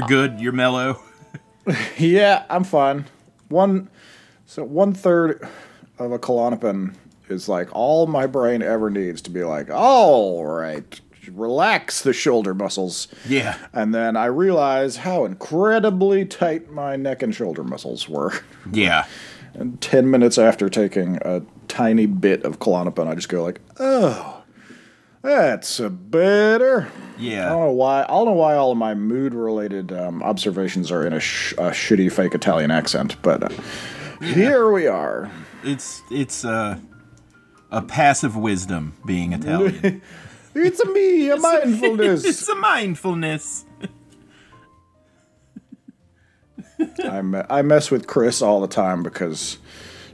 So you're good. You're good. You're mellow. Yeah, I'm fine. One, so one third of a Klonopin is like all my brain ever needs to be like, all right, relax the shoulder muscles. Yeah. And then I realize how incredibly tight my neck and shoulder muscles were. Yeah. And 10 minutes after taking a tiny bit of Klonopin, I just go like, oh, that's a better. Yeah. I Yeah. don't know why. I don't know why all of my mood-related um, observations are in a, sh- a shitty fake Italian accent, but uh, here we are. It's it's uh, a passive wisdom being Italian. It's a me, a mindfulness. it's a mindfulness. I, me- I mess with Chris all the time because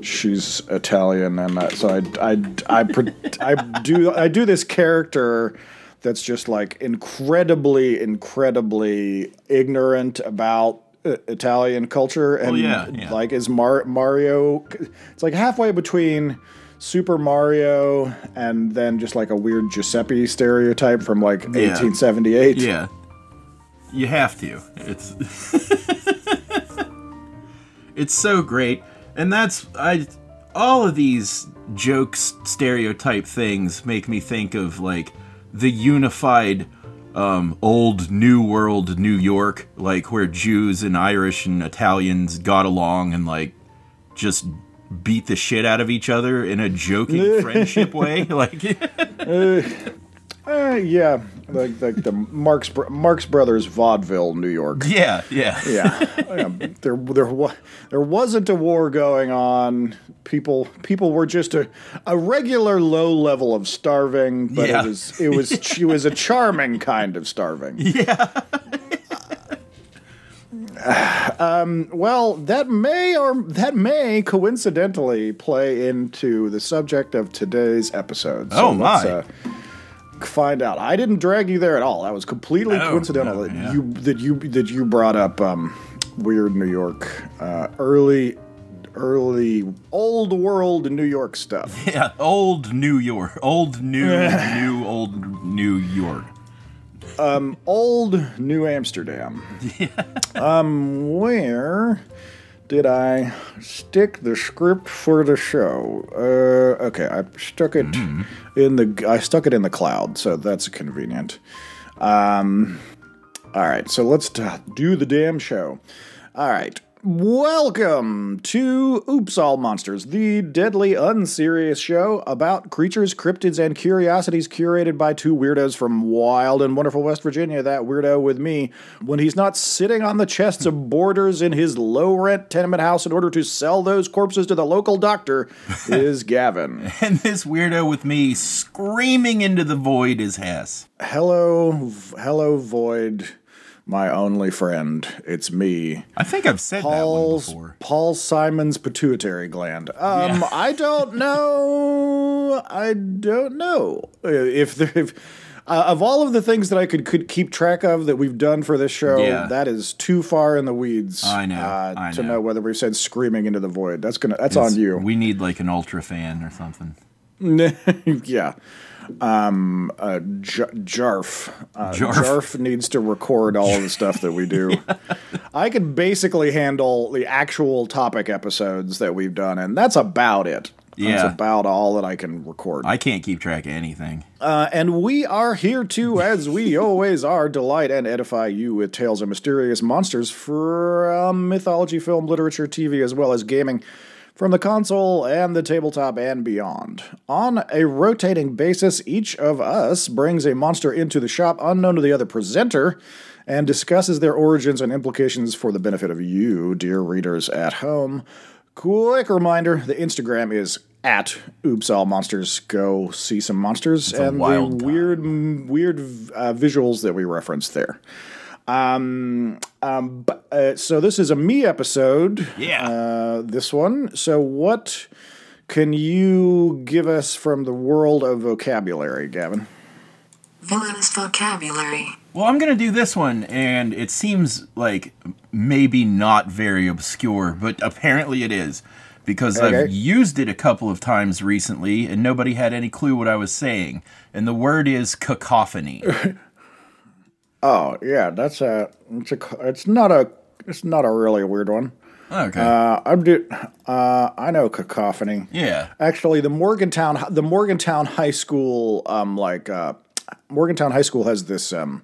she's Italian, and so I I I, pre- I do I do this character that's just like incredibly incredibly ignorant about uh, Italian culture, and yeah, yeah. like is Mar- Mario. It's like halfway between. Super Mario and then just like a weird Giuseppe stereotype from like 1878. Yeah. You have to. It's It's so great. And that's I all of these jokes stereotype things make me think of like the unified um, old new world New York, like where Jews and Irish and Italians got along and like just beat the shit out of each other in a joking friendship way. Like Uh, yeah, like like the Marx Marx Brothers vaudeville, New York. Yeah, yeah. Yeah, yeah. there there wa- there wasn't a war going on. People people were just a, a regular low level of starving, but Yeah. it was it was it was a charming kind of starving. Yeah. Um, well, that may or that may coincidentally play into the subject of today's episode. Oh, my. uh, find out. I didn't drag you there at all. That was completely No, coincidental no, that yeah. you that you that you brought up um, weird New York, uh, early early old world New York stuff. Yeah, old New York. Old new new old New York. Um, old New Amsterdam. Um, where did I stick the script for the show? Uh, okay, I stuck it in the I stuck it in the cloud, so that's convenient. Um, all right, so let's do the damn show. All right. Welcome to Oops All Monsters, the deadly unserious show about creatures, cryptids, and curiosities curated by two weirdos from wild and wonderful West Virginia. That weirdo with me when he's not sitting on the chests of boarders in his low rent tenement house in order to sell those corpses to the local doctor is Gavin. And this weirdo with me screaming into the void is Hess. Hello, hello, Void, my only friend. It's me. I think I've said Paul's that one before. Paul Simon's pituitary gland. Um, Yeah. I don't know. I don't know if there. If, uh, of all of the things that I could could keep track of that we've done for this show, Yeah. that is too far in the weeds. I know, uh, I to know. know whether we've said screaming into the void. That's gonna. That's It's- on you. We need like an ultra fan or something. yeah. Um, uh, J- Jarf. Uh, Jarf. Jarf needs to record all of the stuff that we do. I can basically handle the actual topic episodes that we've done, and that's about it. Yeah. That's about all that I can record. I can't keep track of anything. Uh, and we are here to, as we always are, delight and edify you with tales of mysterious monsters from mythology, film, literature, TV, as well as gaming from the console and the tabletop and beyond. On a rotating basis, each of us brings a monster into the shop unknown to the other presenter and discusses their origins and implications for the benefit of you, dear readers at home. Quick reminder the Instagram is at Oops All Monsters. Go see some monsters and the time. weird, weird uh, visuals that we referenced there. Um, um, but, uh, so this is a me episode. Yeah. Uh, this one. So what can you give us from the world of vocabulary, Gavin? Villainous vocabulary. Well, I'm gonna do this one, and it seems like maybe not very obscure, but apparently it is because Okay. I've used it a couple of times recently, and nobody had any clue what I was saying. And the word is cacophony. Oh yeah, that's a it's a it's not a it's not a really weird one. Okay. Uh, I'm do, uh, I know cacophony. yeah. Actually, the Morgantown the Morgantown High School um like uh, Morgantown High School has this um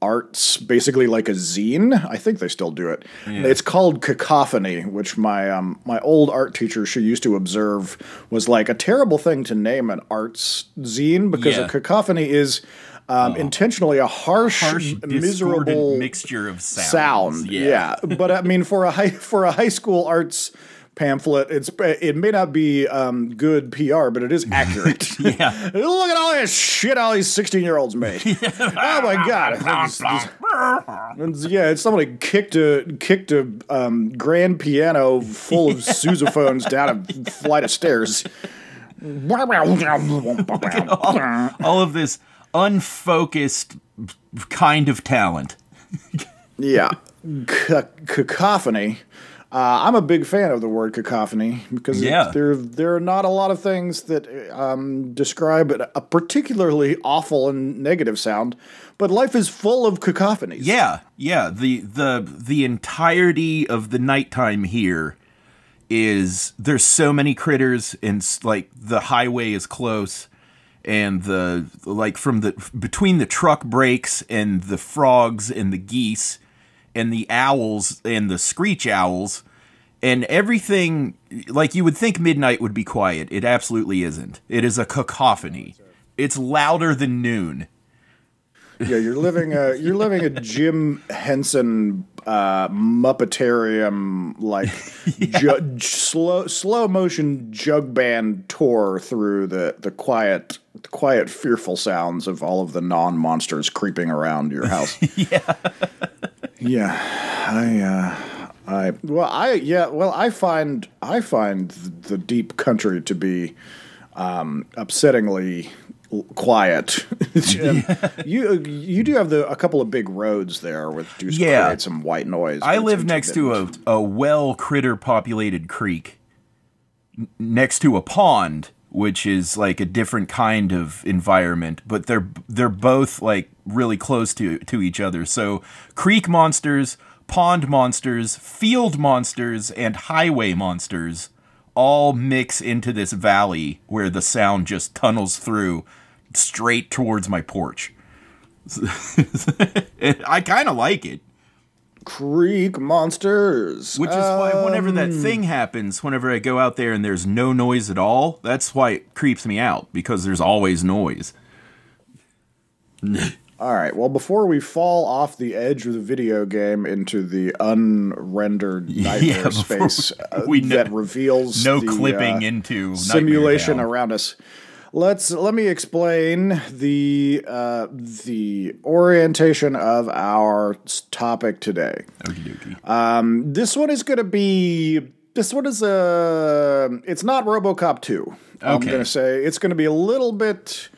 arts basically like a zine. I think they still do it. It's called Cacophony, which my um my old art teacher she used to observe was like a terrible thing to name an arts zine because Yeah. a cacophony is um, intentionally a harsh, Harsh, miserable mixture of sounds. sound. Yeah. but I mean, for a high for a high school arts pamphlet, it's it may not be um, good PR, but it is accurate. Yeah. Look at all this shit all these sixteen year olds made. oh my god. It's- it's- it's- yeah, it's somebody kicked a kicked a um, grand piano full of sousaphones down a flight of stairs. All of this unfocused kind of talent. Yeah, C- cacophony. Uh, I'm a big fan of the word cacophony because Yeah. there there are not a lot of things that um, describe a particularly awful and negative sound, but life is full of cacophonies. Yeah, yeah. The the the entirety of the nighttime here is there's so many critters and like the highway is close and the like from the between the truck brakes and the frogs and the geese and the owls and the screech owls and everything like you would think midnight would be quiet. It absolutely isn't. It is a cacophony. It's louder than noon yeah. You're living a you're living a Jim Henson uh, Muppetarium like ju- slow slow motion jug band tour through the the quiet the quiet fearful sounds of all of the non monsters creeping around your house. Yeah, yeah, I, uh, I, well, I, yeah, well, I find, I find the deep country to be, um, upsettingly quiet. You, uh, you do have the a couple of big roads there, which do Yeah. create some white noise. I live next to a, a well critter populated creek n- next to a pond, which is like a different kind of environment, but they're they're both like really close to to each other. So creek monsters, pond monsters, field monsters, and highway monsters all mix into this valley where the sound just tunnels through straight towards my porch. I kind of like it. creek monsters. Which is why whenever that Um, thing happens, whenever I go out there and there's no noise at all, that's why it creeps me out because there's always noise. All right. Well, before we fall off the edge of the video game into the unrendered nightmare before space uh, that reveals No the, clipping uh, into simulation around us. Let's let me explain the uh, the orientation of our topic today. Okie dokie. This one is going to be. This one is a. It's not RoboCop two. I'm going to say it's going to be a little bit.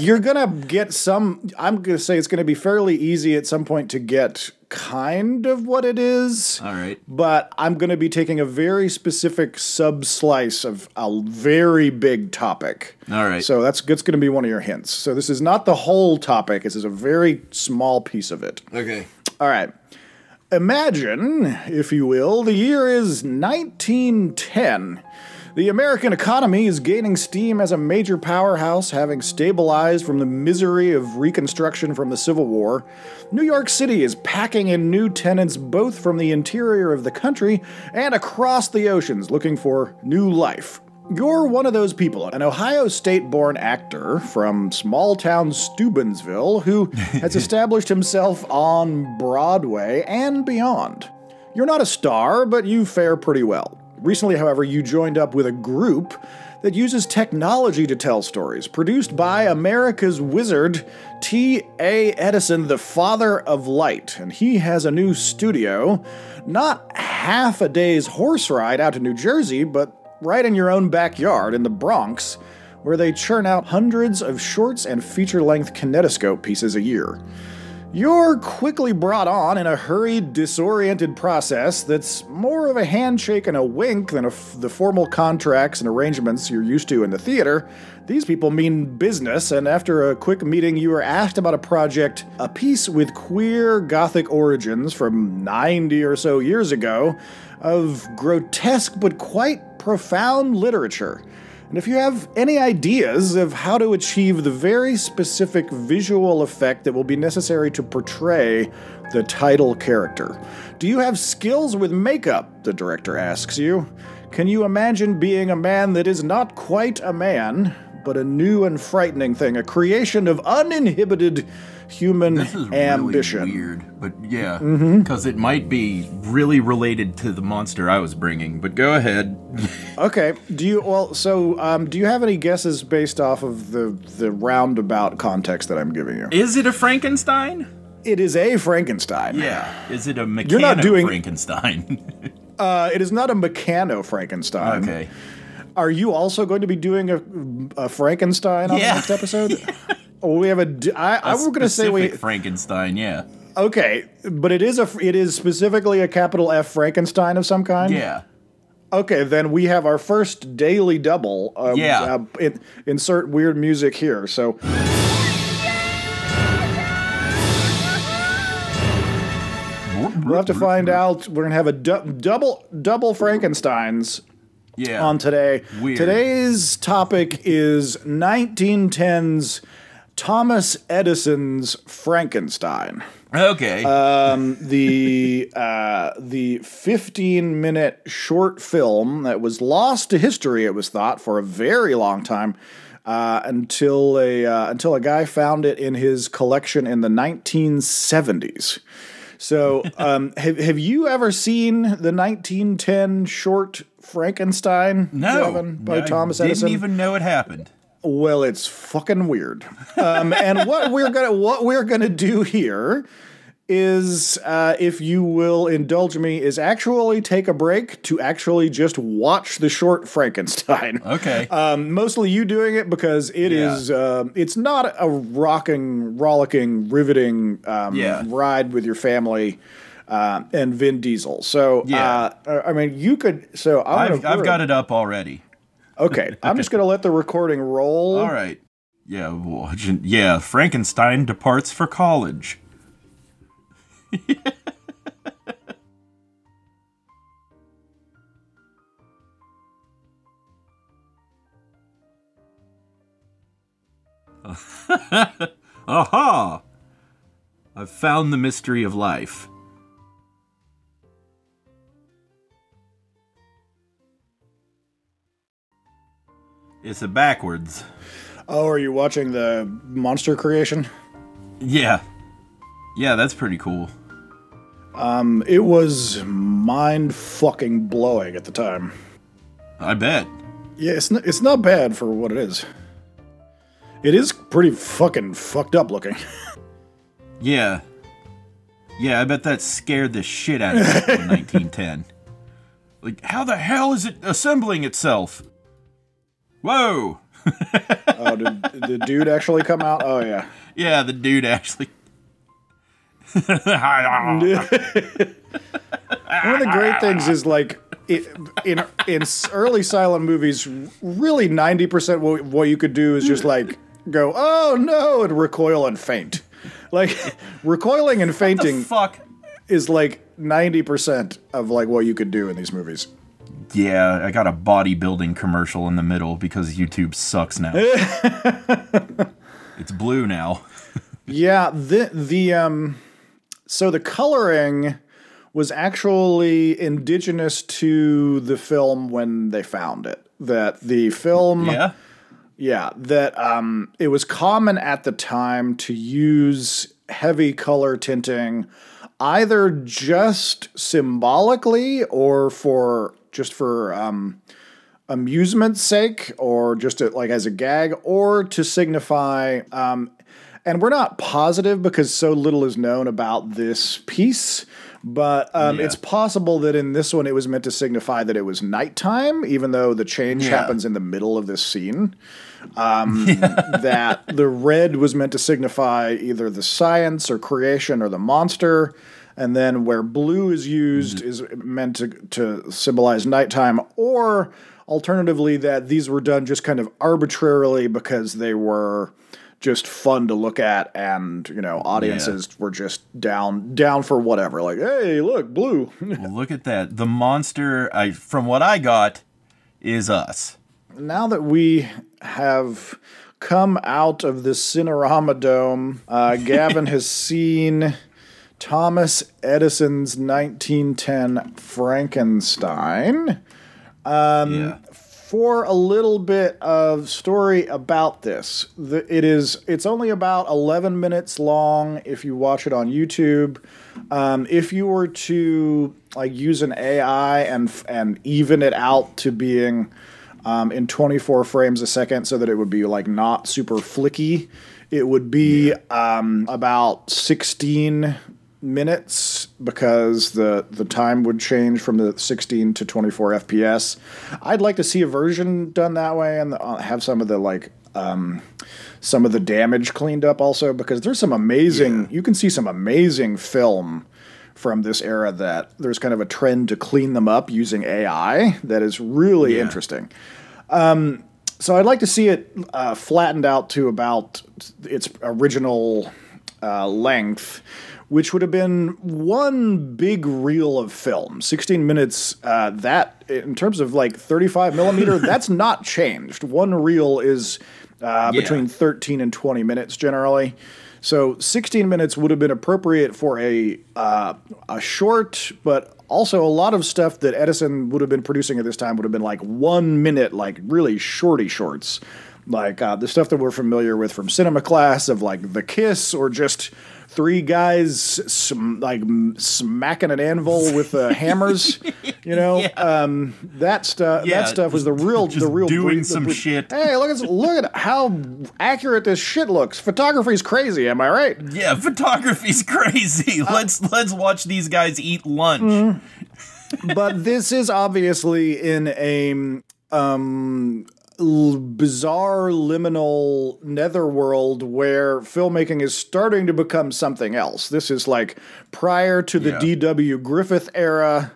You're going to get some. I'm going to say it's going to be fairly easy at some point to get kind of what it is. all right. But I'm going to be taking a very specific sub slice of a very big topic. All right. So that's, that's going to be one of your hints. So this is not the whole topic. This is a very small piece of it. Okay. All right. Imagine, if you will, the year is 1910. The American economy is gaining steam as a major powerhouse, having stabilized from the misery of reconstruction from the Civil War. New York City is packing in new tenants both from the interior of the country and across the oceans, looking for new life. You're one of those people, an Ohio State born actor from small town Steubenville who has established himself on Broadway and beyond. You're not a star, but you fare pretty well. Recently, however, you joined up with a group that uses technology to tell stories, produced by America's wizard, T.A. Edison, the father of light. And he has a new studio, not half a day's horse ride out to New Jersey, but right in your own backyard in the Bronx, where they churn out hundreds of shorts and feature length kinetoscope pieces a year. You're quickly brought on in a hurried, disoriented process that's more of a handshake and a wink than a f- the formal contracts and arrangements you're used to in the theater. These people mean business, and after a quick meeting, you are asked about a project, a piece with queer Gothic origins from 90 or so years ago, of grotesque but quite profound literature. And if you have any ideas of how to achieve the very specific visual effect that will be necessary to portray the title character, do you have skills with makeup? The director asks you. Can you imagine being a man that is not quite a man, but a new and frightening thing, a creation of uninhibited human This is ambition? really weird, but yeah, Mm-hmm. because it might be really related to the monster I was bringing. But go ahead. Okay. Do you well? So, um, do you have any guesses based off of the the roundabout context that I'm giving you? Is it a Frankenstein? It is a Frankenstein. Yeah. Is it a mechano You're not doing- Frankenstein? Uh, it is not a mechano Frankenstein. okay. Are you also going to be doing a, a Frankenstein on Yeah. the next episode? oh, we have a. I, I A was going to say we. Frankenstein. Yeah. Okay, but it is a. It is specifically a capital F Frankenstein of some kind. Yeah. Okay, then we have our first daily double. Um, Yeah. Uh, in, insert weird music here. So. We'll have to find out. We're gonna have a du- double double Frankenstein's Yeah. on today. Weird. Today's topic is 1910's Thomas Edison's Frankenstein. okay. Um, the uh, the 15 minute short film that was lost to history, it was thought, for a very long time. Uh, until a uh, until a guy found it in his collection in the 1970s. So, um, have have you ever seen the 1910 short Frankenstein? no. Devin, by I Thomas didn't even know it happened. Well, it's fucking weird. Um, and what we're gonna what we're gonna do here is, uh, if you will indulge me, is actually take a break to actually just watch the short Frankenstein. Okay. Um, mostly you doing it because it Yeah. is um, it's not a rocking, rollicking, riveting um, Yeah. ride with your family. Uh, and Vin Diesel. So, Yeah. uh, I mean, you could. So, I've, I've got it up already. Okay, I'm just going to let the recording roll. All right. Yeah. it. Yeah. Frankenstein departs for college. Aha! I've found the mystery of life. It's a backwards. Oh, are you watching the monster creation? Yeah. Yeah, that's pretty cool. Um, it was mind fucking blowing at the time. I bet. Yeah, it's not, it's not bad for what it is. It is pretty fucking fucked up looking. Yeah. Yeah, I bet that scared the shit out of people in 1910. Like, how the hell is it assembling itself? Whoa! oh, did, did the dude actually come out? Oh yeah. Yeah, the dude actually. One of the great things is like it, in in early silent movies, really ninety percent what what you could do is just like go, oh no, and recoil and faint. Like recoiling and fainting Fuck. is like ninety percent of like what you could do in these movies. Yeah, I got a bodybuilding commercial in the middle because YouTube sucks now. it's blue now. Yeah, the the um so the coloring was actually indigenous to the film when they found it. That the film Yeah? Yeah, that um, it was common at the time to use heavy color tinting either just symbolically or for just for um, amusement's sake or just to, like as a gag or to signify um, and we're not positive because so little is known about this piece But um, Yeah. it's possible that in this one it was meant to signify that it was nighttime, even though the change Yeah. happens in the middle of this scene. Um, that the red was meant to signify either the science or creation or the monster. And then where blue is used is meant to, to symbolize nighttime, or alternatively, that these were done just kind of arbitrarily because they were just fun to look at and you know audiences were just down down for whatever like hey look blue Well, look at that. The monster, I from what I got, is us. now that we have come out of the Cinerama Dome, uh, Gavin has seen Thomas Edison's 1910 Frankenstein. Um, yeah. For a little bit of story about this, the, it is it's only about 11 minutes long if you watch it on YouTube. Um, if you were to like use an AI and and even it out to being um, in 24 frames a second so that it would be like not super flicky. It would be um, about 16 minutes because the the time would change from the 16 to 24 FPS. I'd like to see a version done that way and uh, have some of the like um, some of the damage cleaned up also because there's some amazing Yeah. you can see some amazing film from this era that there's kind of a trend to clean them up using AI that is really Yeah. interesting. Um, so I'd like to see it uh, flattened out to about its original uh, length, which would have been one big reel of film. 16 minutes, uh, that, in terms of like 35 millimeter, that's not changed. One reel is uh, Yeah. between 13 and 20 minutes generally. So 16 minutes would have been appropriate for a uh, a short, but also a lot of stuff that Edison would have been producing at this time would have been like one minute, like really shorty shorts, like uh, the stuff that we're familiar with from cinema class of like The Kiss or just three guys sm- like m- smacking an anvil with uh, hammers. You know, um, that stuff. Yeah, that stuff was the real, just the real doing bre- some bre- shit. Hey, look at look at how accurate this shit looks. Photography's crazy. Am I right? Yeah, photography's crazy. Uh, let's let's watch these guys eat lunch. Mm-hmm. but this is obviously in a um, l- bizarre liminal netherworld where filmmaking is starting to become something else. This is like prior to the Yeah. D.W. Griffith era,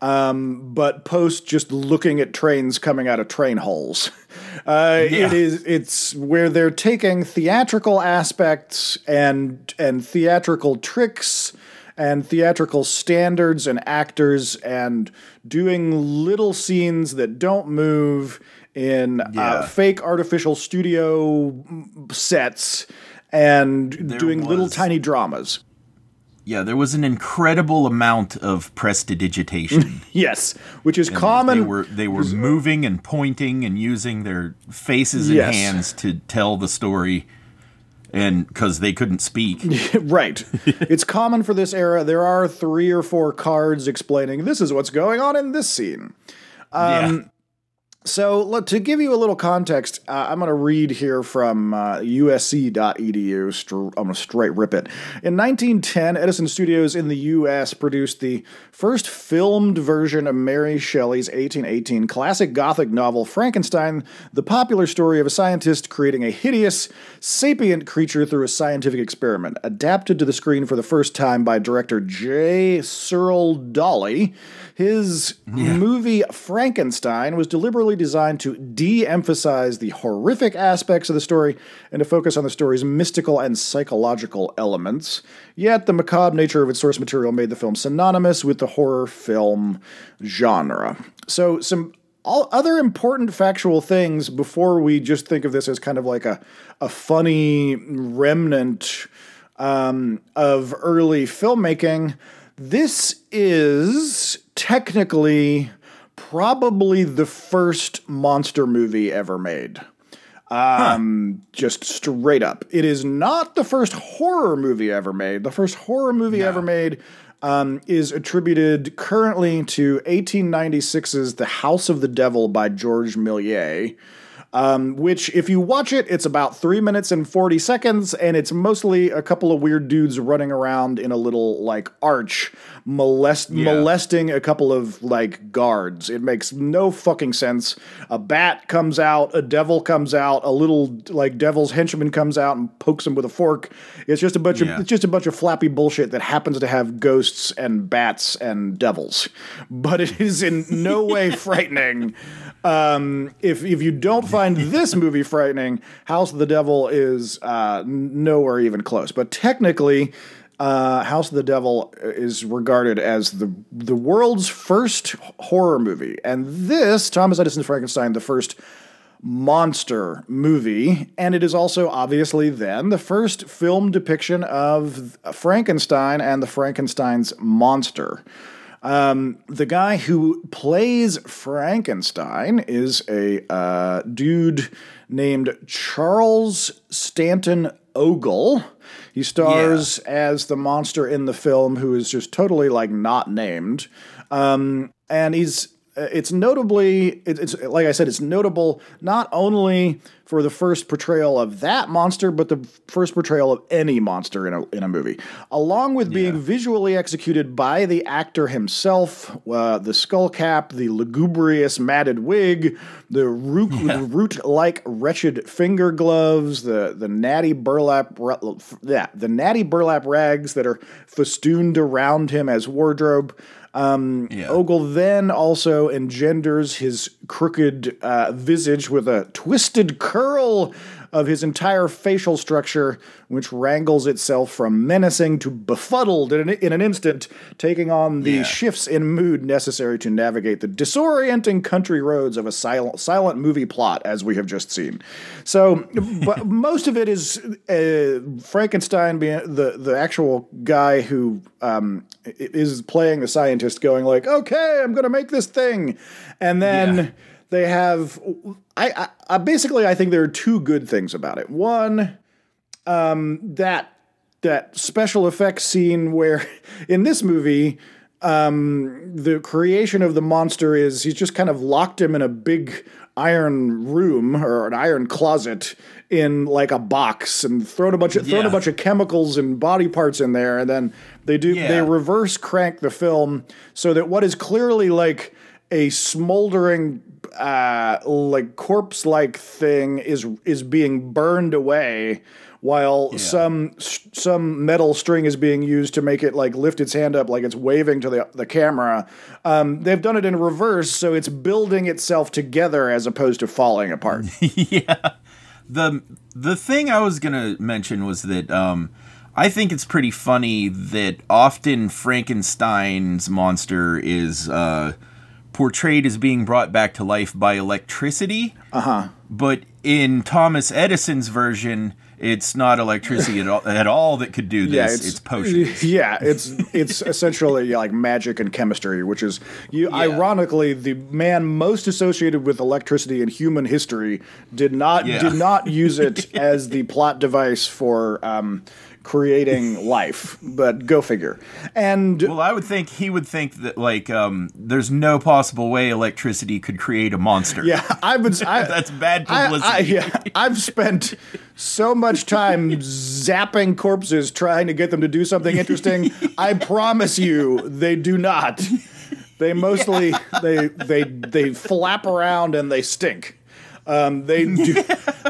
um, but post just looking at trains coming out of train holes. Uh, Yeah. It is. It's where they're taking theatrical aspects and and theatrical tricks and theatrical standards and actors and doing little scenes that don't move in Yeah. uh, fake artificial studio sets and doing little tiny dramas. Yeah, there was an incredible amount of prestidigitation. Yes, which is common. They were they were moving and pointing and using their faces and Yes. hands to tell the story, and because they couldn't speak. right. it's common for this era. There are three or four cards explaining this is what's going on in this scene. yeah. So, look, to give you a little context, uh, I'm going to read here from uh, usc.edu. I'm going to straight rip it. In 1910, Edison Studios in the U.S. produced the first filmed version of Mary Shelley's 1818 classic Gothic novel Frankenstein, the popular story of a scientist creating a hideous, sapient creature through a scientific experiment. Adapted to the screen for the first time by director J. Searle Dawley, his movie Frankenstein was deliberately designed to de emphasize the horrific aspects of the story and to focus on the story's mystical and psychological elements. Yet, the macabre nature of its source material made the film synonymous with the horror film genre. So, some all other important factual things before we just think of this as kind of like a, a funny remnant um, of early filmmaking. This is technically probably the first monster movie ever made. Um, just straight up. It is not the first horror movie ever made. The first horror movie ever made um, is attributed currently to 1896's The House of the Devil by George Méliès. Um, which, if you watch it, it's about three minutes and 40 seconds, and it's mostly a couple of weird dudes running around in a little, like, arch, molest- Yeah. molesting a couple of, like, guards. It makes no fucking sense. A bat comes out, a devil comes out, a little, like, devil's henchman comes out and pokes him with a fork. It's just a bunch Yeah. of, it's just a bunch of flappy bullshit that happens to have ghosts and bats and devils. But it is in no way frightening. Um, if if you don't find this movie frightening, House of the Devil is uh, nowhere even close. But technically, uh, House of the Devil is regarded as the the world's first horror movie, and this Thomas Edison's Frankenstein, the first monster movie, and it is also obviously then the first film depiction of Frankenstein and the Frankenstein's monster. Um, the guy who plays Frankenstein is a uh, dude named Charles Stanton Ogle. He stars as the monster in the film, who is just totally like not named. Um, and he's it's notably it's like I said, it's notable not only for the first portrayal of that monster, but the first portrayal of any monster in a in a movie, along with being visually executed by the actor himself. Uh, the skull cap, the lugubrious matted wig, the root root like wretched finger gloves, the the natty burlap yeah the natty burlap rags that are festooned around him as wardrobe. Um, Yeah. Ogle then also engenders his crooked uh, visage with a twisted curl of his entire facial structure, which wrangles itself from menacing to befuddled in an, in an instant, taking on the Yeah. shifts in mood necessary to navigate the disorienting country roads of a silent, silent movie plot, as we have just seen. So, but most of it is uh, Frankenstein being the, the actual guy who um, is playing the scientist, going like, "Okay, I'm going to make this thing," and then Yeah. They have. I, I, I basically I think there are two good things about it. One, um, that that special effects scene where in this movie um, the creation of the monster is he's just kind of locked him in a big iron room or an iron closet in like a box and thrown a bunch of thrown a bunch of chemicals and body parts in there and then they do they reverse crank the film so that what is clearly like a smoldering uh like corpse like thing is is being burned away while some some metal string is being used to make it like lift its hand up like it's waving to the the camera. Um they've done it in reverse so it's building itself together as opposed to falling apart. Yeah, the the thing I was gonna mention was that um, I think it's pretty funny that often Frankenstein's monster is uh, portrayed as being brought back to life by electricity. Uh huh. But in Thomas Edison's version, it's not electricity at all, at all that could do this. Yeah, it's, potions. Yeah, it's it's essentially like magic and chemistry, which is you. Ironically, the man most associated with electricity in human history did not Yeah. did not use it as the plot device for um, creating life. But go figure. And Well, I would think he would think that like um, there's no possible way electricity could create a monster. yeah, I would. I, That's bad publicity. I, yeah, I've spent so much time zapping corpses trying to get them to do something interesting. I promise you, they do not. They mostly they they they flap around and they stink. Um, they do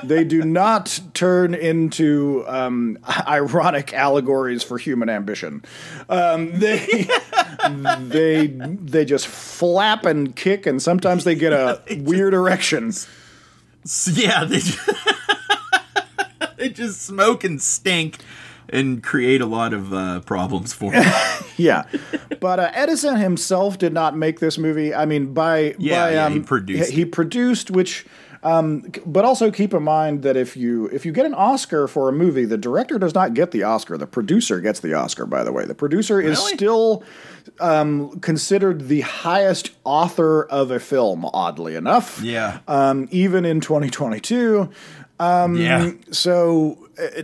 they do not turn into um, ironic allegories for human ambition. Um, they they they just flap and kick, and sometimes they get a weird erection. Yeah, they just, they just smoke and stink and create a lot of uh, problems for him. Yeah, but uh, Edison himself did not make this movie. I mean, by Yeah, by yeah, um, he produced He, he produced, which. Um, but also keep in mind that if you if you get an Oscar for a movie, the director does not get the Oscar. The producer gets the Oscar. By the way, the producer is Really? still um, considered the highest author of a film. Oddly enough, Yeah. um, even in 2022. Um, yeah. so uh,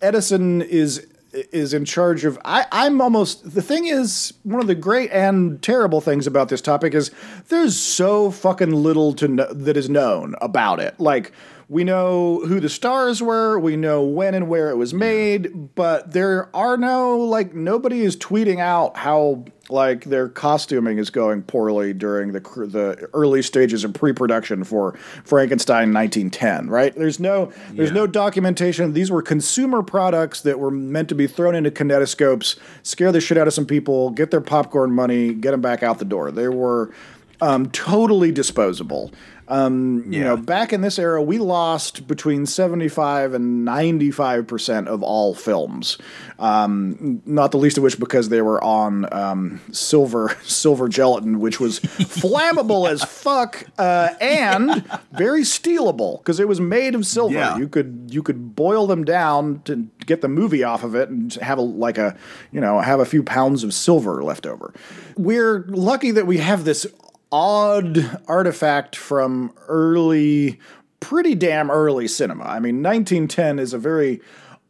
Edison is is in charge of. I, I'm almost the thing is one of the great and terrible things about this topic is there's so fucking little to know, that is known about it. Like we know who the stars were, we know when and where it was made, but there are no like nobody is tweeting out how like their costuming is going poorly during the the early stages of pre-production for Frankenstein 1910, right? There's no there's Yeah. no documentation. These were consumer products that were meant to be thrown into kinetoscopes, scare the shit out of some people, get their popcorn money, get them back out the door. They were um, totally disposable. Um, You know, back in this era, we lost between 75 and 95 percent of all films. Um, not the least of which because they were on um, silver silver gelatin, which was flammable as fuck uh, and very stealable because it was made of silver. Yeah. You could you could boil them down to get the movie off of it and have a like a you know have a few pounds of silver left over. We're lucky that we have this odd artifact from early, pretty damn early cinema. I mean, 1910 is a very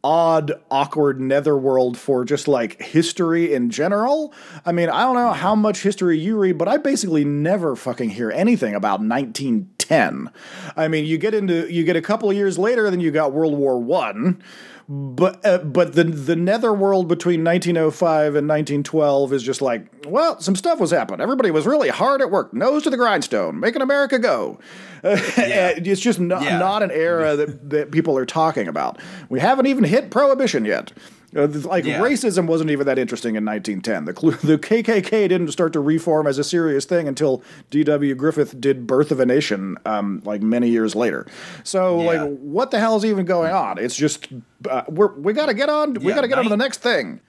odd, awkward netherworld for just like history in general. I mean, I don't know how much history you read, but I basically never fucking hear anything about 1910. I mean, you get into you get a couple of years later, then you got World War One. But uh, but the the netherworld between 1905 and 1912 is just like well some stuff was happening. Everybody was really hard at work nose to the grindstone making America go. It's just not, Yeah. not an era that, that people are talking about. We haven't even hit prohibition yet uh, like Yeah. racism wasn't even that interesting in 1910 the the KKK didn't start to reform as a serious thing until D.W. Griffith did Birth of a Nation um, like many years later so Yeah. like what the hell is even going on it's just uh, we're, we got to get on we got to get on to the next thing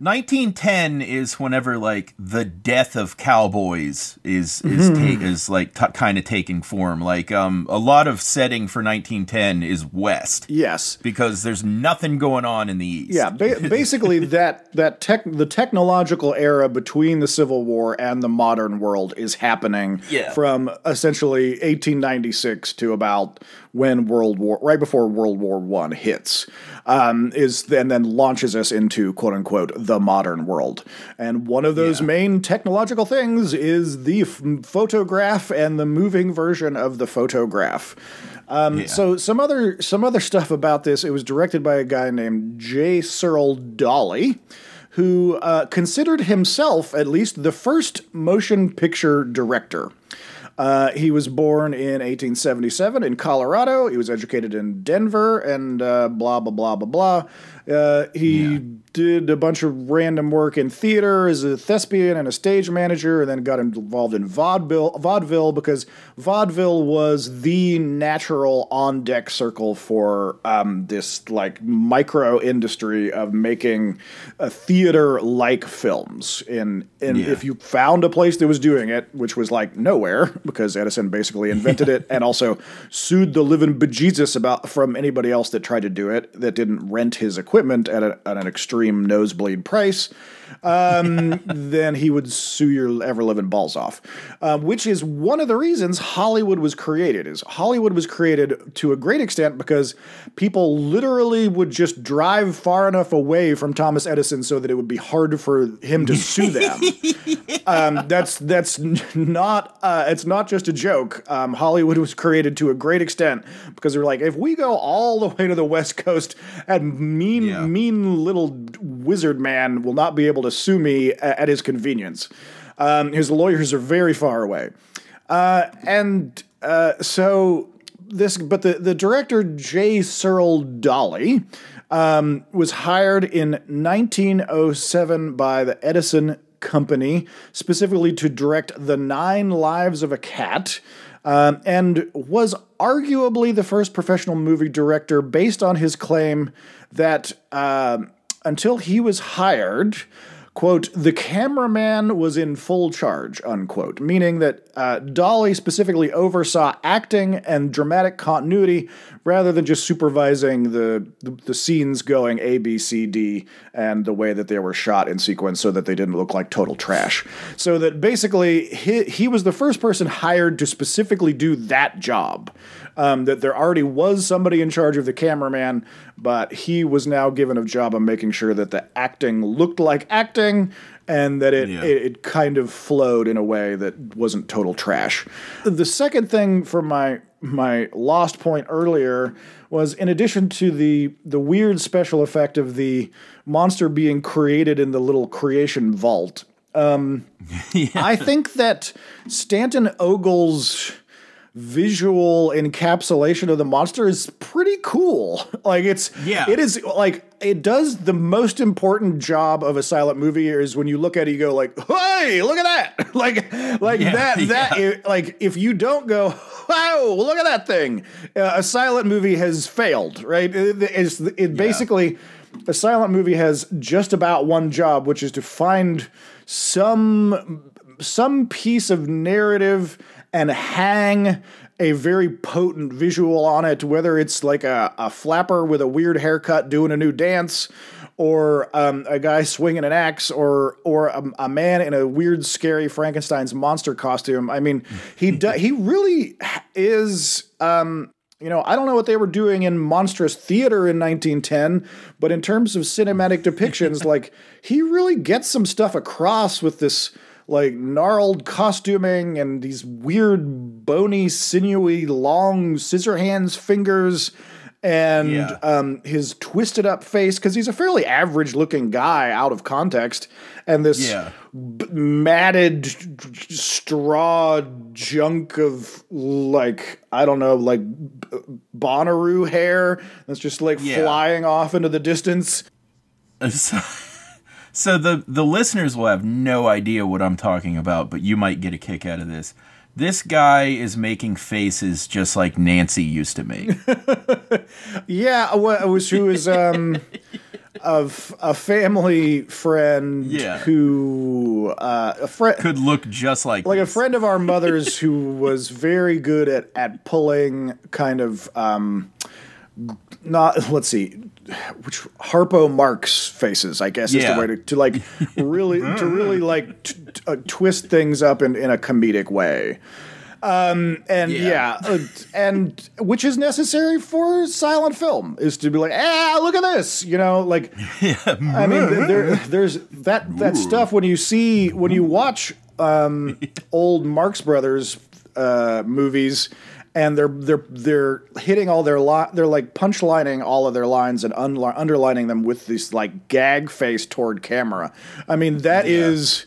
1910 is whenever like the death of cowboys is is Mm-hmm. ta- is like t- kind of taking form. Like um a lot of setting for 1910 is west yes because there's nothing going on in the east. Yeah, ba- basically that that tech the technological era between the Civil War and the modern world is happening Yeah. from essentially 1896 to about when World War right before World War One hits, um, is then then launches us into quote unquote the modern world. And one of those Yeah. main technological things is the f- photograph and the moving version of the photograph. Um, Yeah. So some other some other stuff about this. It was directed by a guy named J. Searle Dawley, who uh, considered himself at least the first motion picture director. Uh, he was born in 1877 in Colorado. He was educated in Denver and uh, blah, blah, blah, blah, blah. Uh, he did a bunch of random work in theater as a thespian and a stage manager, and then got involved in vaudeville, vaudeville because vaudeville was the natural on deck circle for um, this like micro industry of making a theater like films. And, in Yeah. if you found a place that was doing it, which was like nowhere, because Edison basically invented it and also sued the living bejesus about from anybody else that tried to do it that didn't rent his equipment at, a, at an extreme nosebleed price. Um, then he would sue your ever living balls off, uh, which is one of the reasons Hollywood was created. Is Hollywood was created to a great extent because people literally would just drive far enough away from Thomas Edison so that it would be hard for him to sue them um, that's that's not uh, it's not just a joke. Um, Hollywood was created to a great extent because they're like, if we go all the way to the West Coast, and mean Yeah. mean little wizard man will not be able to sue me a- at his convenience. Um, his lawyers are very far away, uh, and uh, so this. But the the director J. Searle Dawley um, was hired in 1907 by the Edison Company, specifically to direct The Nine Lives of a Cat, um, and was arguably the first professional movie director based on his claim that um until he was hired, quote, the cameraman was in full charge, unquote, meaning that uh, Dawley specifically oversaw acting and dramatic continuity rather than just supervising the, the, the scenes going A, B, C, D, and the way that they were shot in sequence so that they didn't look like total trash. So that basically he, he was the first person hired to specifically do that job. Um, that there already was somebody in charge of the cameraman, but he was now given a job of making sure that the acting looked like acting and that it, Yeah. it, it kind of flowed in a way that wasn't total trash. The second thing for my my lost point earlier was in addition to the the weird special effect of the monster being created in the little creation vault. Um, I think that Stanton Ogle's visual encapsulation of the monster is pretty cool. Like it's Yeah. it is like it does the most important job of a silent movie is when you look at it you go like, "Hey, look at that." like like Yeah, that that yeah. like if you don't go, "Wow, look at that thing." Uh, a silent movie has failed, right? It, it's it basically a silent movie has just about one job, which is to find some some piece of narrative and hang a very potent visual on it, whether it's like a, a flapper with a weird haircut doing a new dance, or um, a guy swinging an axe, or or a, a man in a weird, scary Frankenstein's monster costume. I mean, he do, he really is. Um, you know, I don't know what they were doing in monstrous theater in 1910, but in terms of cinematic depictions, like he really gets some stuff across with this like gnarled costuming and these weird bony sinewy long scissor hands fingers and Yeah. um, his twisted up face because he's a fairly average looking guy out of context and this Yeah. b- matted straw junk of like I don't know like b- Bonnaroo hair that's just like Yeah. flying off into the distance. So, the the listeners will have no idea what I'm talking about, but you might get a kick out of this. This guy is making faces just like Nancy used to make. Yeah, wh- was who is um a, f- a family friend Yeah. who uh, a friend Could look just like like a friend of our mother's who was very good at at pulling kind of um not let's see which Harpo Marx faces I guess is the way to, to like really to really like t- t- uh, twist things up in, in a comedic way. Um and yeah, Yeah. uh, and which is necessary for silent film is to be like ah look at this you know like I mean, th- there, there's that that stuff when you see when you watch um, old Marx Brothers uh, movies, and they're they're they're hitting all their li- they're like punchlining all of their lines and unli- underlining them with this like gag face toward camera. I mean, that is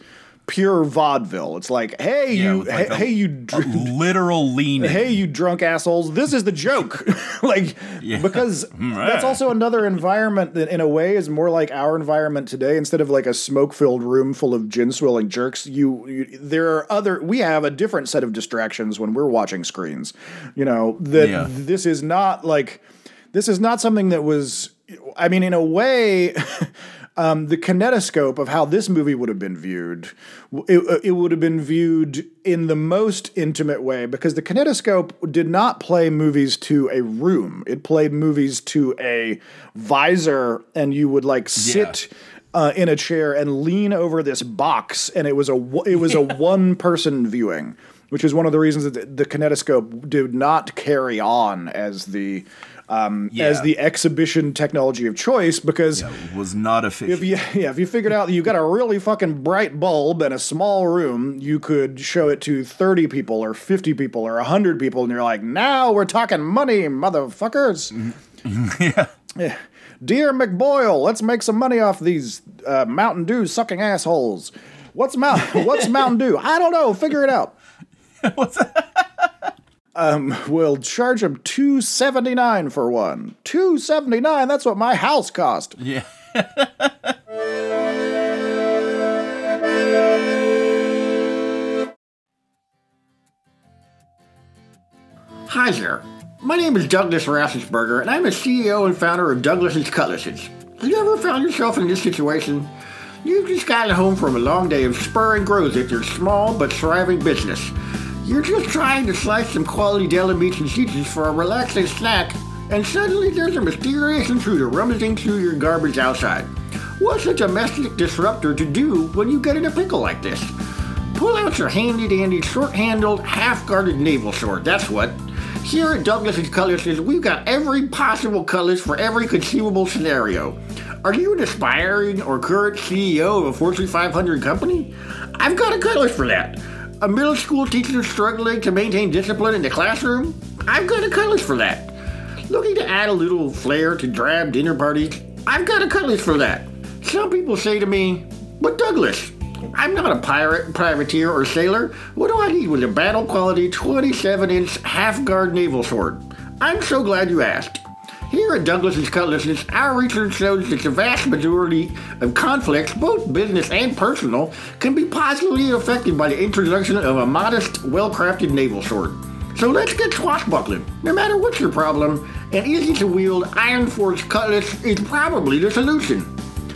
pure vaudeville. It's like, hey Yeah, you, like hey, a- hey you. dr- literal lean. hey you drunk assholes this is the joke like because that's also another environment that in a way is more like our environment today instead of like a smoke filled room full of gin swilling jerks you, you there are other we have a different set of distractions when we're watching screens you know that Yeah. this is not like this is not something that was i mean in a way um, the kinetoscope of how this movie would have been viewed, it, it would have been viewed in the most intimate way because the kinetoscope did not play movies to a room. It played movies to a visor, and you would like sit. Uh, in a chair and lean over this box, and it was a it was a one person viewing, which is one of the reasons that the, kinetoscope did not carry on as the um, as the exhibition technology of choice because it was not efficient. if you yeah, if you figured out that you got a really fucking bright bulb in a small room, you could show it to 30 people or 50 people or 100 people and you're like, "Now we're talking money, motherfuckers." yeah. Dear McBoyle, let's make some money off these uh, Mountain Dew sucking assholes. What's Mount What's Mountain Dew? I don't know. Figure it out. What's that? Um, we'll charge them two seventy nine for one. Two seventy nine. That's what my house cost. Yeah. Hi there. My name is Douglas Rassensberger, and I'm the CEO and founder of Douglas's Cutlasses. Have you ever found yourself in this situation? You've just gotten home from a long day of spur and growth at your small but thriving business. You're just trying to slice some quality deli meats and cheeses for a relaxing snack, and suddenly there's a mysterious intruder rummaging through your garbage outside. What's a domestic disruptor to do when you get in a pickle like this? Pull out your handy dandy short handled, half guarded naval sword, that's what. Here at Douglas Cutlasses, we've got every possible cutlass for every conceivable scenario. Are you an aspiring or current CEO of a Fortune 500 company? I've got a cutlass for that. A middle school teacher struggling to maintain discipline in the classroom? I've got a cutlass for that. Looking to add a little flair to drab dinner parties? I've got a cutlass for that. Some people say to me, but Douglas, I'm not a pirate, privateer, or sailor. What do I need with a battle quality 27 inch half guard naval sword? I'm so glad you asked. Here at Douglas's Cutlasses, our research shows that the vast majority of conflicts, both business and personal, can be positively affected by the introduction of a modest, well crafted naval sword. So let's get swashbuckling. No matter what's your problem, an easy to wield iron-forged Cutlass is probably the solution.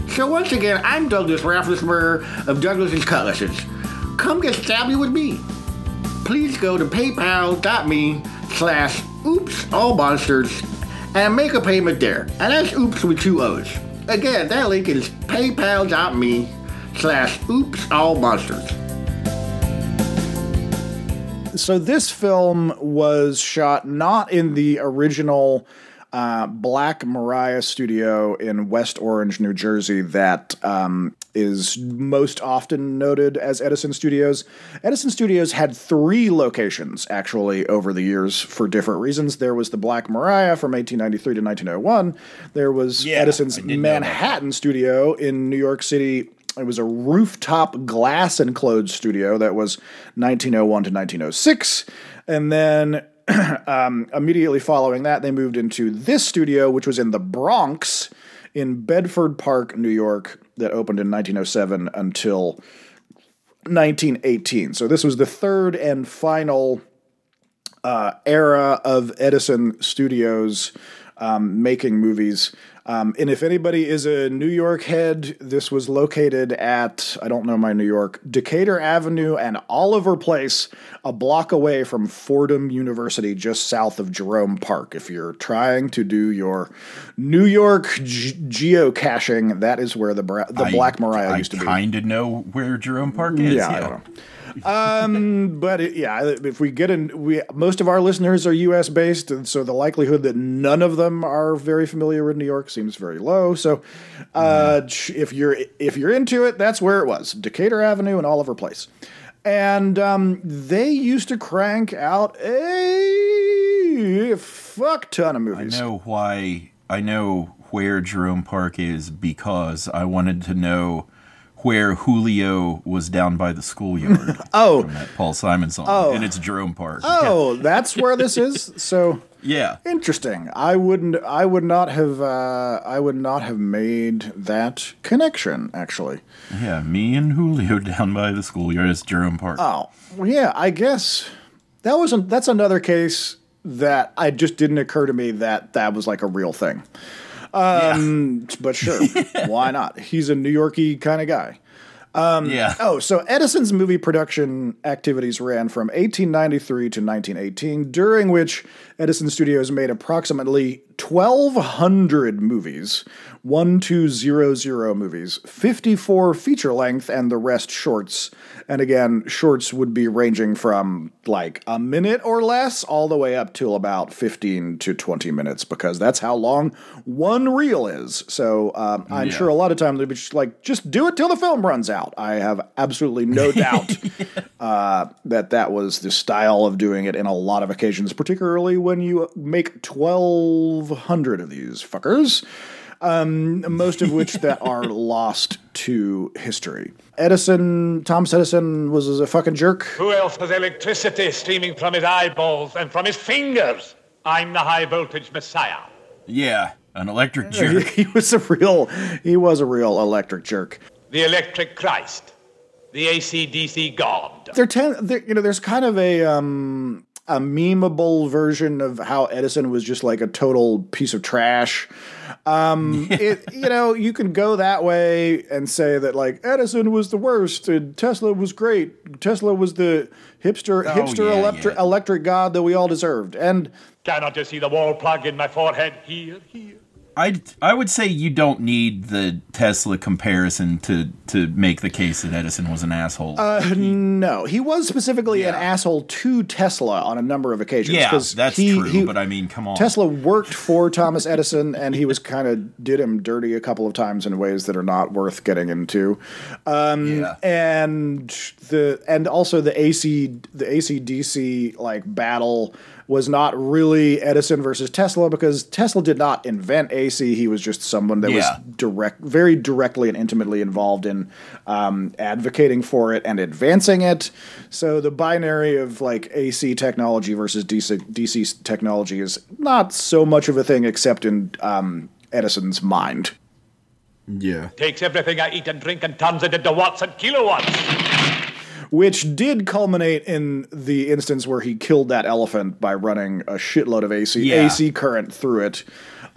So once again, I'm Douglas Rafflesberger of Douglas's Cutlasses. Come get stabby with me. Please go to paypal.me slash oops all monsters and make a payment there. And that's oops with two O's. Again, that link is paypal.me slash oops all monsters. So this film was shot not in the original uh, Black Maria studio in West Orange, New Jersey, that um, is most often noted as Edison Studios. Edison Studios had three locations actually over the years for different reasons. There was the Black Maria from 1893 to 1901. There was Yeah, Edison's I did know that. Manhattan studio in New York City. It was a rooftop glass enclosed studio that was 1901 to 1906. And then um, immediately following that, they moved into this studio, which was in the Bronx in Bedford Park, New York, that opened in 1907 until 1918. So this was the third and final uh, era of Edison Studios um, making movies. Um, and if anybody is a New York head, this was located at, I don't know my New York, Decatur Avenue and Oliver Place, a block away from Fordham University, just south of Jerome Park. If you're trying to do your New York ge- geocaching, that is where the, bra- the I- Black Maria I used to be. I kind of know where Jerome Park is. Yeah, know. Um, but it, yeah, if we get in, we most of our listeners are U.S. based, and so the likelihood that none of them are very familiar with New York seems very low. So, uh, ch- if you're if you're into it, that's where it was: Decatur Avenue and Oliver Place. And um, they used to crank out a fuck ton of movies. I know why. I know where Jerome Park is because I wanted to know where Julio was down by the schoolyard. Oh. from that Paul Simon song, Oh, and it's Jerome Park. Oh, that's where this is. So. yeah. Interesting. I wouldn't. I would not have. Uh, I would not have made that connection. Actually. Yeah, me and Julio down by the schoolyard. It's Jerome Park. Oh, well, yeah. I guess that wasn't. That's another case that I just didn't occur to me that that was like a real thing. Um, but sure, why not? He's a New Yorkie kind of guy. Um, yeah. Oh, so Edison's movie production activities ran from 1893 to 1918, during which Edison Studios made approximately 1,200 movies, 1200 movies, 54 feature length, and the rest shorts. And again, shorts would be ranging from like a minute or less all the way up to about 15 to 20 minutes because that's how long one reel is. So um, I'm Yeah. sure a lot of times they'd be just like, just do it till the film runs out. I have absolutely no doubt uh, that that was the style of doing it in a lot of occasions, particularly when you make 1,200 of these fuckers. Um, most of which that are lost to history. Edison, Thomas Edison was a fucking jerk. Who else has electricity streaming from his eyeballs and from his fingers? I'm the high voltage messiah. Yeah. An electric jerk. he was a real, he was a real electric jerk. The electric Christ. The ACDC God. there ten, there, you know, there's kind of a um a memeable version of how Edison was just like a total piece of trash. Um, it, you know, you can go that way and say that like Edison was the worst and Tesla was great. Tesla was the hipster hipster yeah, electric yeah. electric god that we all deserved. And Cannot you see the wall plug in my forehead? Here, here. I I would say you don't need the Tesla comparison to to make the case that Edison was an asshole. Uh, no, he was specifically an asshole to Tesla on a number of occasions. yeah, that's he- true. he- but I mean, come on. Tesla worked for Thomas Edison, and he was kind of did him dirty a couple of times in ways that are not worth getting into. Um, Yeah. And the and also the AC the AC/DC like battle was not really Edison versus Tesla because Tesla did not invent AC. He was just someone that Yeah. was direct, very directly and intimately involved in um, advocating for it and advancing it. So the binary of like AC technology versus DC, DC technology is not so much of a thing, except in um, Edison's mind. yeah. Takes everything I eat and drink and turns it into watts and kilowatts. Which did culminate in the instance where he killed that elephant by running a shitload of AC Yeah. AC current through it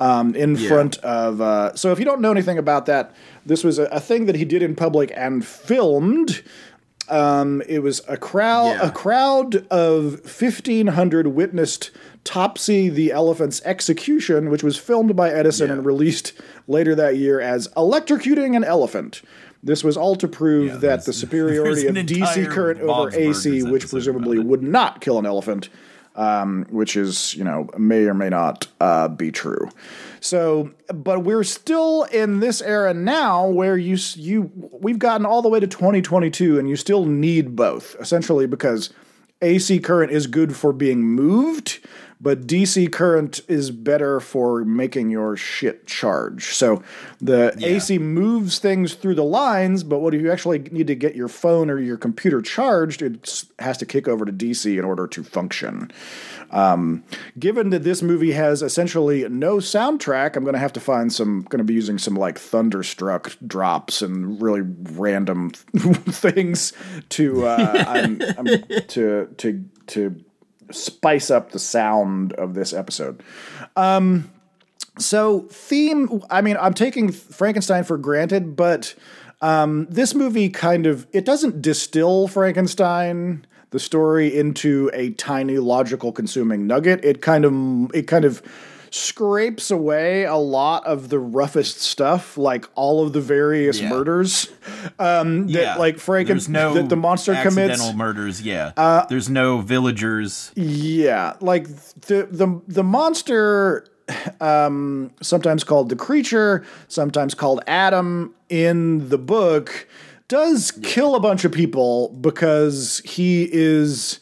um, in Yeah. front of. Uh, so if you don't know anything about that, this was a, a thing that he did in public and filmed. Um, it was a crowd. Yeah. A crowd of fifteen hundred witnessed Topsy the elephant's execution, which was filmed by Edison Yeah. and released later that year as "Electrocuting an Elephant." This was all to prove Yeah, that the superiority of DC current over AC, which presumably would not kill an elephant, um, which is you know may or may not uh, be true. So, but we're still in this era now where you you we've gotten all the way to 2022, and you still need both essentially because AC current is good for being moved, but DC current is better for making your shit charge. So the AC moves things through the lines, but what if you actually need to get your phone or your computer charged, it has to kick over to DC in order to function. Um, given that this movie has essentially no soundtrack, I'm going to have to find some. Going to be using some like thunderstruck drops and really random things to uh, I'm, I'm, to to to spice up the sound of this episode. Um, so theme. I mean, I'm taking Frankenstein for granted, but um, this movie kind of it doesn't distill Frankenstein the story into a tiny logical consuming nugget. It kind of it kind of scrapes away a lot of the roughest stuff, like all of the various Yeah. murders um, that yeah. like Franken There's no that the monster accidental commits. Uh, murders. Yeah. There's no villagers. Yeah, like the the the monster um sometimes called the creature, sometimes called Adam in the book does kill a bunch of people because he is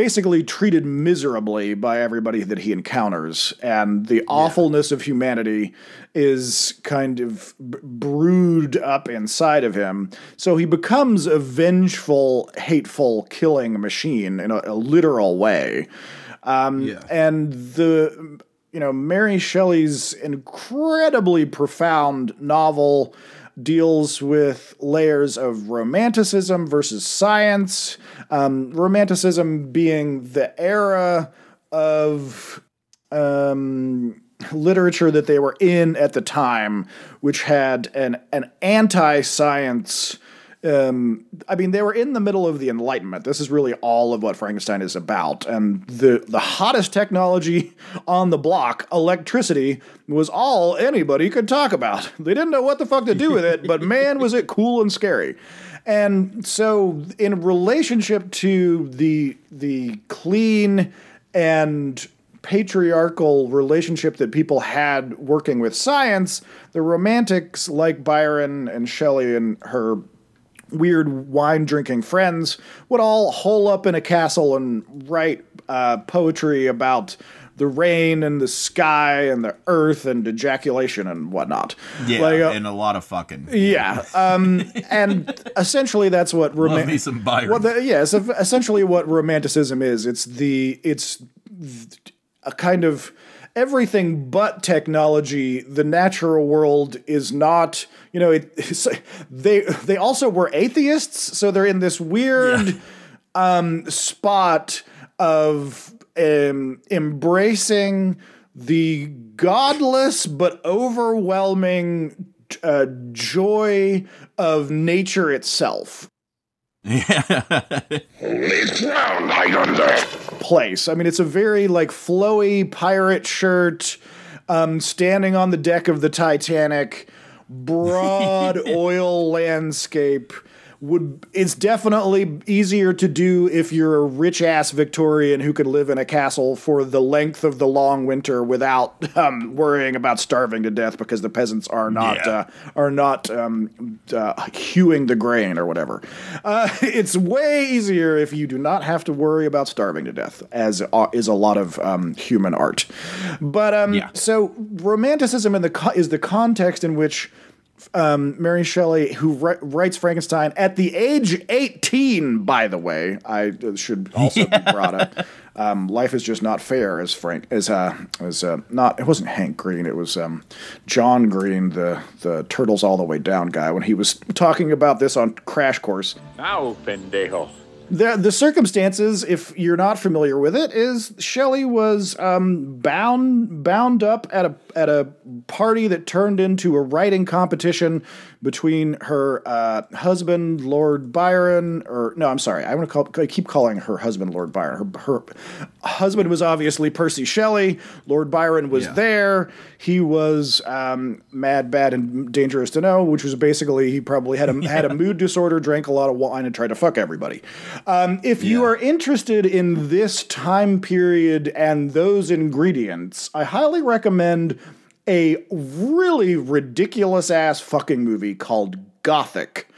basically treated miserably by everybody that he encounters. And the awfulness of humanity is kind of b- brewed up inside of him. So he becomes a vengeful hateful killing machine in a, a literal way. Um, Yeah. and the you know Mary Shelley's incredibly profound novel deals with layers of romanticism versus science. Um, romanticism being the era of um, literature that they were in at the time, which had an an anti science. Um, I mean, they were in the middle of the Enlightenment. This is really all of what Frankenstein is about. And the the hottest technology on the block, electricity, was all anybody could talk about. They didn't know what the fuck to do with it, but man, was it cool and scary. And so, in relationship to the the clean and patriarchal relationship that people had working with science, the romantics like Byron and Shelley and her weird wine drinking friends would all hole up in a castle and write uh, poetry about the rain and the sky and the earth and ejaculation and whatnot. Yeah. Like, uh, and a lot of fucking. yeah, um, and essentially that's what Love roman- me some Byron. Well, the, yeah, essentially what romanticism is. It's the it's a kind of everything but technology. The natural world is not. You know, it, they they also were atheists, so they're in this weird um, spot of um, embracing the godless but overwhelming uh, joy of nature itself place. I mean, it's a very like flowy pirate shirt. um, standing on the deck of the Titanic, broad oil landscape would it's definitely easier to do if you're a rich ass Victorian who could live in a castle for the length of the long winter without um, worrying about starving to death because the peasants are not Yeah. uh, are not um, uh, hewing the grain or whatever. Uh, it's way easier if you do not have to worry about starving to death, as uh, is a lot of um, human art. But um, Yeah. so romanticism in the co- is the context in which um, Mary Shelley, who ri- writes Frankenstein at the age 18, by the way, I uh, should also be brought up. Um, Life is just not fair, as Frank as uh, as uh, not. It wasn't Hank Green. It was um, John Green, the the Turtles All the Way Down guy, when he was talking about this on Crash Course. Now, pendejo. The the circumstances, if you're not familiar with it, is Shelley was um, bound bound up at a at a party that turned into a writing competition between her uh, husband Lord Byron, or no, I'm sorry, I want to call I keep calling her husband Lord Byron. Her, her husband was obviously Percy Shelley. Lord Byron was Yeah. there. He was um, mad, bad, and dangerous to know, which was basically he probably had a had a mood disorder, drank a lot of wine, and tried to fuck everybody. Um, if you are interested in this time period and those ingredients, I highly recommend a really ridiculous ass fucking movie called Gothic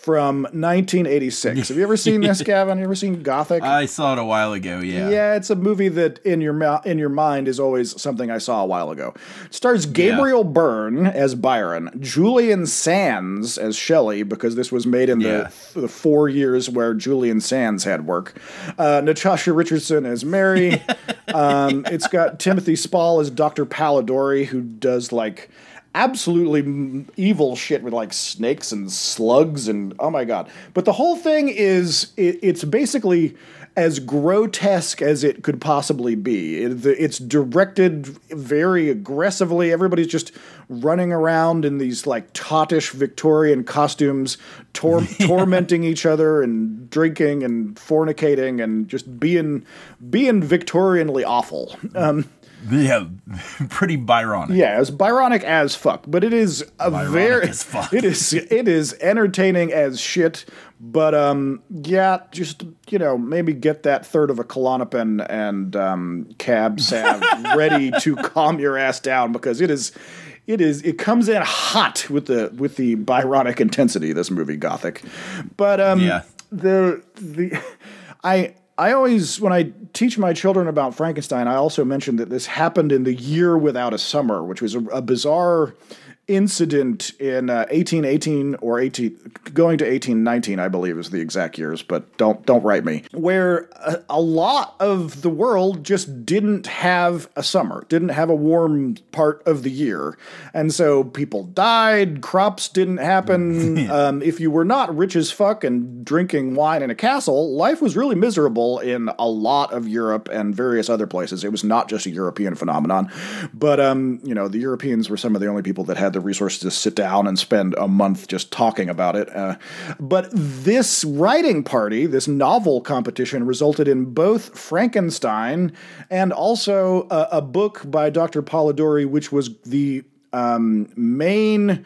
from 1986. Have you ever seen this, Gavin? You ever seen Gothic? I saw it a while ago. Yeah. Yeah, it's a movie that in your mou- in your mind is always something I saw a while ago. It stars Gabriel Byrne as Byron, Julian Sands as Shelley because this was made in Yeah. the, the four years where Julian Sands had work. Uh, Natasha Richardson as Mary. um, it's got Timothy Spall as Dr. Polidori who does like absolutely evil shit with like snakes and slugs and oh my god. But the whole thing is it, it's basically as grotesque as it could possibly be. It, it's directed very aggressively. Everybody's just running around in these like tottish victorian costumes tor- tormenting each other and drinking and fornicating and just being being victorianly awful. Um, Yeah. Pretty Byronic. yeah, it's Byronic as fuck, but it is a Byronic very as fuck. it is it is entertaining as shit. But um, yeah, just you know, maybe get that third of a Klonopin and um, cab salve ready to calm your ass down because it is. It is. It comes in hot with the with the Byronic intensity. This movie, Gothic, but um, Yeah. the the I I always when I teach my children about Frankenstein, I also mention that this happened in the year without a summer, which was a, a bizarre incident in uh, 1818 or 18 going to 1819 I believe is the exact years but don't don't write me. Where a, a lot of the world just didn't have a summer didn't have a warm part of the year. And so people died crops didn't happen. Um, if you were not rich as fuck and drinking wine in a castle life was really miserable in a lot of Europe and various other places. It was not just a European phenomenon but um you know the Europeans were some of the only people that had the resources to sit down and spend a month just talking about it. Uh, but this writing party, this novel competition, resulted in both Frankenstein and also a, a book by Dr. Polidori, which was the um, main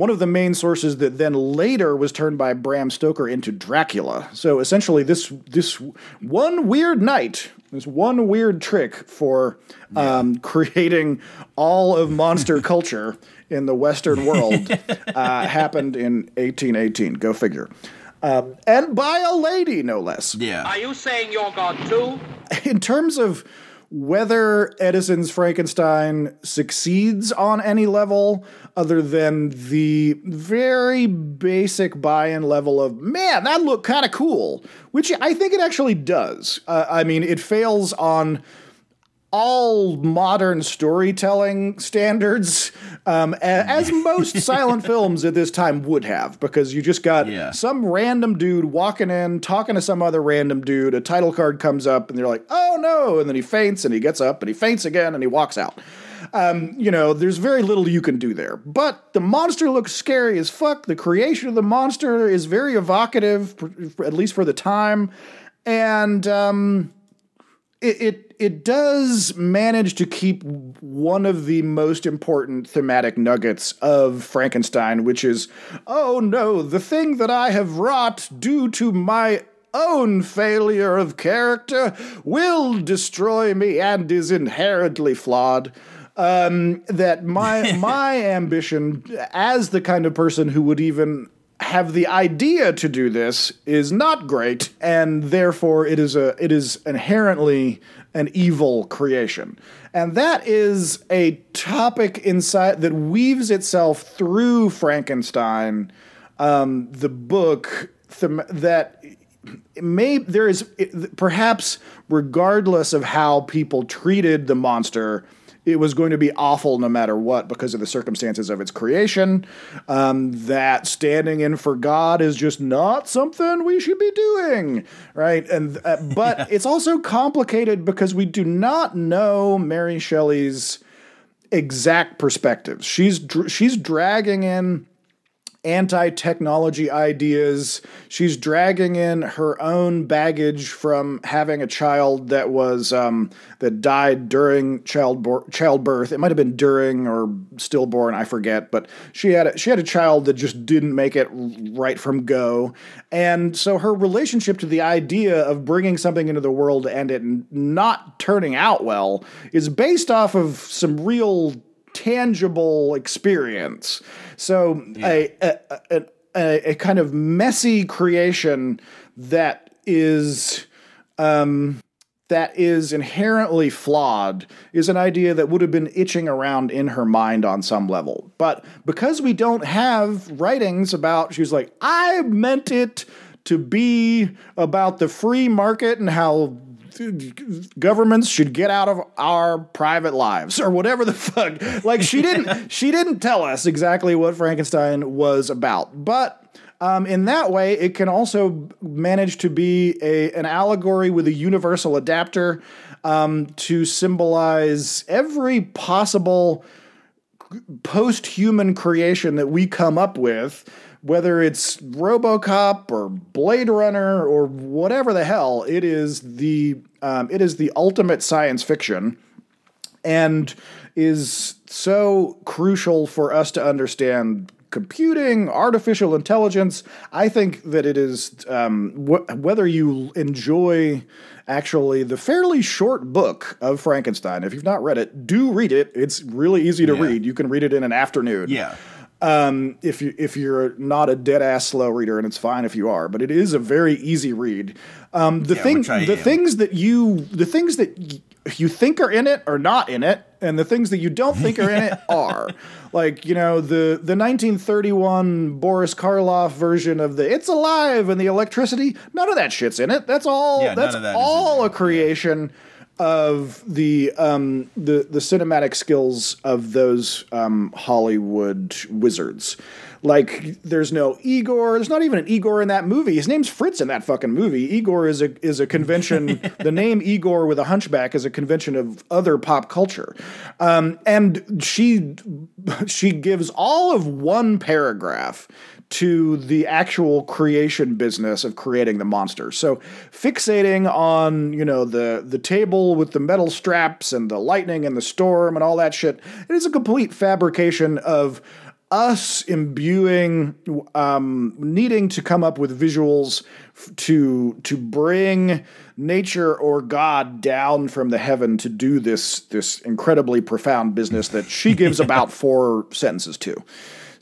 one of the main sources that then later was turned by Bram Stoker into Dracula. So essentially, this this one weird night, this one weird trick for um, creating all of monster culture in the Western world uh, happened in 1818. Go figure. Um, and by a lady, no less Yeah. Are you saying you're God too? in terms of whether Edison's Frankenstein succeeds on any level other than the very basic buy-in level of man that looked kind of cool which i think it actually does. Uh, i mean it fails on all modern storytelling standards, um, as most silent films at this time would have, because you just got Yeah. some random dude walking in, talking to some other random dude. A title card comes up, and they're like, "Oh no!" And then he faints, and he gets up, and he faints again, and he walks out. Um, you know, there's very little you can do there. But the monster looks scary as fuck. The creation of the monster is very evocative, at least for the time, and um, it, it it does manage to keep one of the most important thematic nuggets of Frankenstein, which is, oh no, the thing that I have wrought due to my own failure of character will destroy me and is inherently flawed. Um, that my my ambition as the kind of person who would even have the idea to do this is not great, and therefore it is a it is inherently an evil creation. And that is a topic inside that weaves itself through Frankenstein, um, the book them, that may there is perhaps regardless of how people treated the monster it was going to be awful no matter what because of the circumstances of its creation. Um, that standing in for God is just not something we should be doing, right? And uh, but yeah. it's also complicated because we do not know Mary Shelley's exact perspectives. She's she's dragging in anti technology ideas. She's dragging in her own baggage from having a child that was um, that died during childbirth. Childbirth. It might have been during or stillborn. I forget. But she had a, she had a child that just didn't make it right from go, and so her relationship to the idea of bringing something into the world and it not turning out well is based off of some real tangible experience. So yeah. a, a, a, a, kind of messy creation that is um, that is inherently flawed is an idea that would have been itching around in her mind on some level. But because we don't have writings about, she was like, I meant it to be about the free market and how governments should get out of our private lives or whatever the fuck. Like she didn't she didn't tell us exactly what Frankenstein was about, but. Um, in that way, it can also manage to be a an allegory with a universal adapter um, to symbolize every possible post-human creation that we come up with whether it's RoboCop or Blade Runner or whatever the hell, it is the um, it is the ultimate science fiction, and is so crucial for us to understand computing, artificial intelligence. I think that it is um, wh- whether you enjoy actually the fairly short book of Frankenstein. If you've not read it, do read it. It's really easy to yeah. read. You can read it in an afternoon. Yeah. Um, if you if you're not a dead ass slow reader, and it's fine if you are, but it is a very easy read. Um, the yeah, thing, the things that you, the things that y- you think are in it are not in it, and the things that you don't think are in it are. Like you know the the 1931 Boris Karloff version of the "It's Alive" and the electricity. None of that shit's in it. That's all. Yeah, that's that all a creation of the um, the the cinematic skills of those um, Hollywood wizards. Like, there's no Igor. There's not even an Igor in that movie. His name's Fritz in that fucking movie. Igor is a is a convention. the name Igor with a hunchback is a convention of other pop culture. Um, and she she gives all of one paragraph to the actual creation business of creating the monster. So fixating on, you know, the the table with the metal straps and the lightning and the storm and all that shit, it is a complete fabrication of us imbuing um, needing to come up with visuals f- to to bring nature or god down from the heaven to do this this incredibly profound business that she gives about four sentences to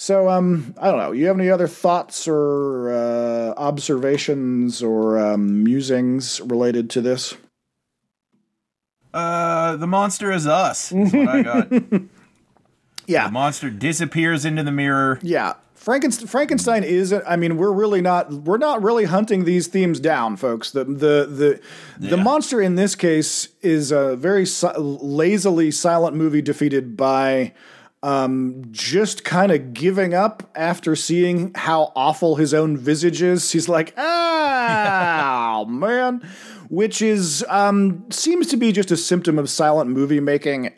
so, um, I don't know. You have any other thoughts or uh, observations or um, musings related to this? Uh, the monster is us. Is what I got. yeah, the monster disappears into the mirror. Yeah, Frankenstein, Frankenstein is. I mean, we're really not. We're not really hunting these themes down, folks. The the the yeah. the monster in this case is a very si- lazily silent movie defeated by um, just kind of giving up after seeing how awful his own visage is. He's like, ah, man, which is um, seems to be just a symptom of silent movie making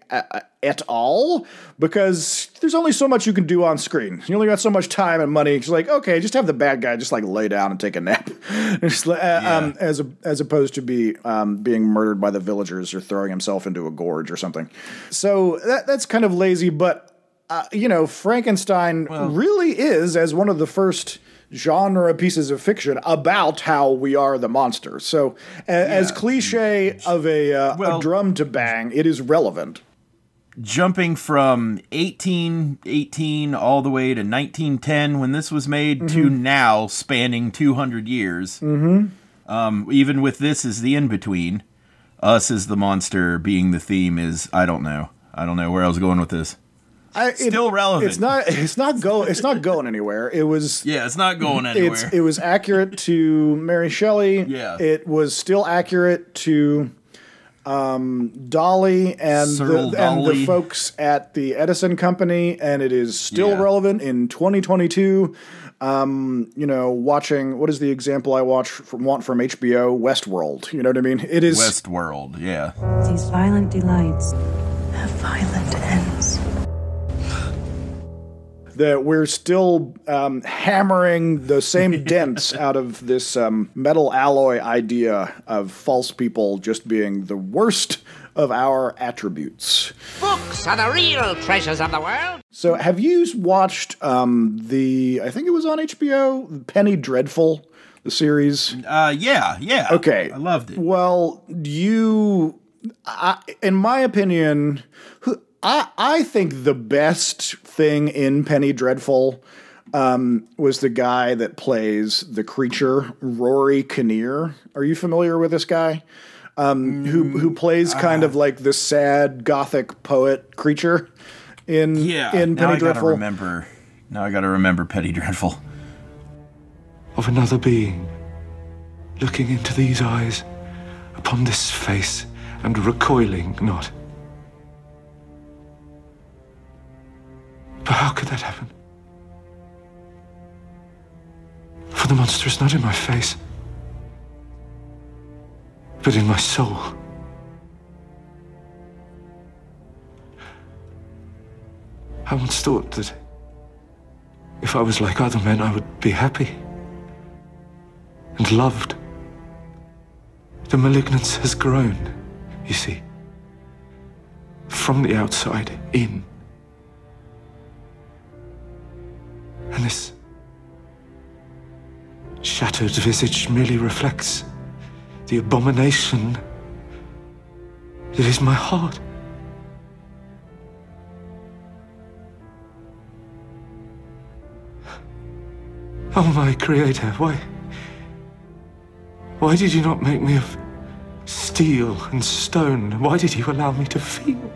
at all because there's only so much you can do on screen. You only got so much time and money. It's like, okay, just have the bad guy just like lay down and take a nap, Just, uh, um, as a, as opposed to be um, being murdered by the villagers or throwing himself into a gorge or something. So that that's kind of lazy, but uh, you know, Frankenstein really is as one of the first genre pieces of fiction about how we are the monster. So, a- as cliche of a, uh, Well- a drum to bang, it is relevant. jumping from 1818 all the way to 1910 when this was made to Mm-hmm. now spanning 200 years mm-hmm. um, even with this as the in-between us as the monster being the theme is i don't know i don't know where i was going with this I, it- Still relevant. It's not. It's not go. It's not going anywhere. It was. yeah it's not going anywhere It's. It was accurate to Mary Shelley. Yeah. It was still accurate to um, Dawley and the, Searle and the folks at the Edison Company, and it is still Yeah. relevant in 2022. Um, you know, watching what is the example I watch from want from HBO Westworld. You know what I mean? It is. westworld yeah These violent delights have violent ends. That we're still um, hammering the same dents out of this um, metal alloy idea of false people just being the worst of our attributes. Books are the real treasures of the world. So, have you watched um, the? I think it was on HBO, Penny Dreadful, the series. uh yeah yeah Okay, i loved it Well, you, I, in my opinion, who I I think the best thing in Penny Dreadful um, was the guy that plays the creature, Rory Kinnear. Are you familiar with this guy? Um, who who plays kind of like the sad gothic poet creature in yeah in now Penny i gotta Dreadful? remember now i gotta remember Penny Dreadful of another being, looking into these eyes, upon this face, and recoiling not. But how could that happen? For the monster is not in my face, but in my soul. I once thought that if I was like other men, I would be happy and loved. The malignance has grown, you see, from the outside in. And this shattered visage merely reflects the abomination that is my heart. Oh, my creator, why? Why did you not make me of steel and stone? Why did you allow me to feel?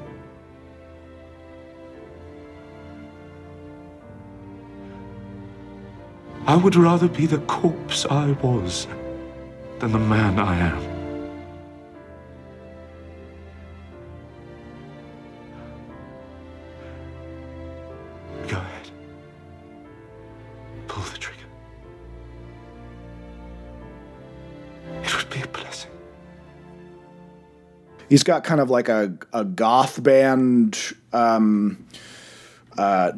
I would rather be the corpse I was than the man I am. Go ahead. Pull the trigger. It would be a blessing. he's got kind of like a, a goth band um uh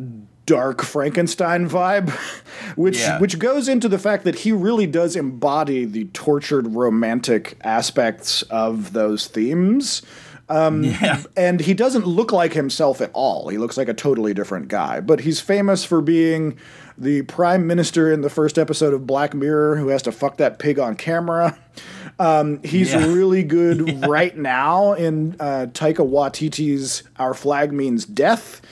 dark frankenstein vibe which Yeah. which goes into the fact that he really does embody the tortured romantic aspects of those themes um, Yeah. and he doesn't look like himself at all. He looks like a totally different guy. But he's famous for being the prime minister in the first episode of Black Mirror who has to fuck that pig on camera. Um, he's Yeah. really good right now in uh, Taika Waititi's Our Flag Means Death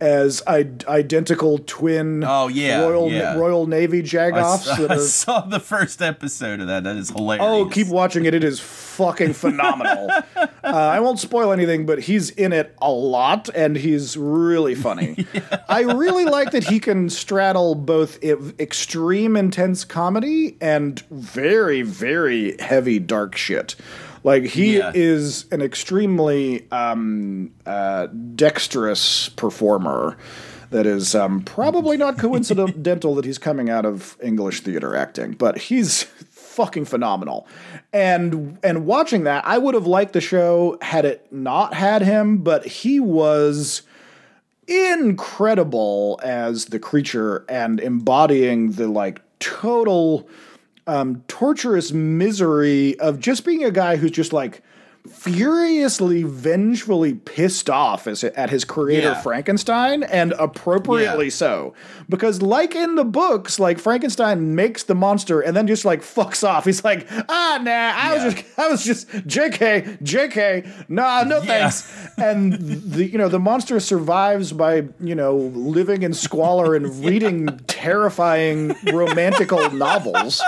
as I- identical twin Oh, yeah, Royal yeah. Royal Navy I, jagoffs. saw, that I are- saw the first episode of that. That is hilarious. Oh, keep watching it. It is fucking phenomenal. uh, I won't spoil anything, but he's in it a lot and he's really funny. I really like that he can straddle both i- extreme intense comedy and very, very heavy dark shit. Like he Yeah. is an extremely um, uh, dexterous performer. That is um, probably not coincidental that he's coming out of English theater acting, but he's fucking phenomenal. And and watching that, I would have liked the show had it not had him, but he was incredible as the creature and embodying the like total um, torturous misery of just being a guy who's just like furiously, vengefully pissed off as, at his creator Yeah. Frankenstein, and appropriately Yeah. so. Because, like in the books, like Frankenstein makes the monster and then just like fucks off. He's like, ah, nah, I Yeah. was just, I was just, Jk, Jk, nah, no thanks. And the, you know, the monster survives by, you know, living in squalor and reading terrifying romantical novels.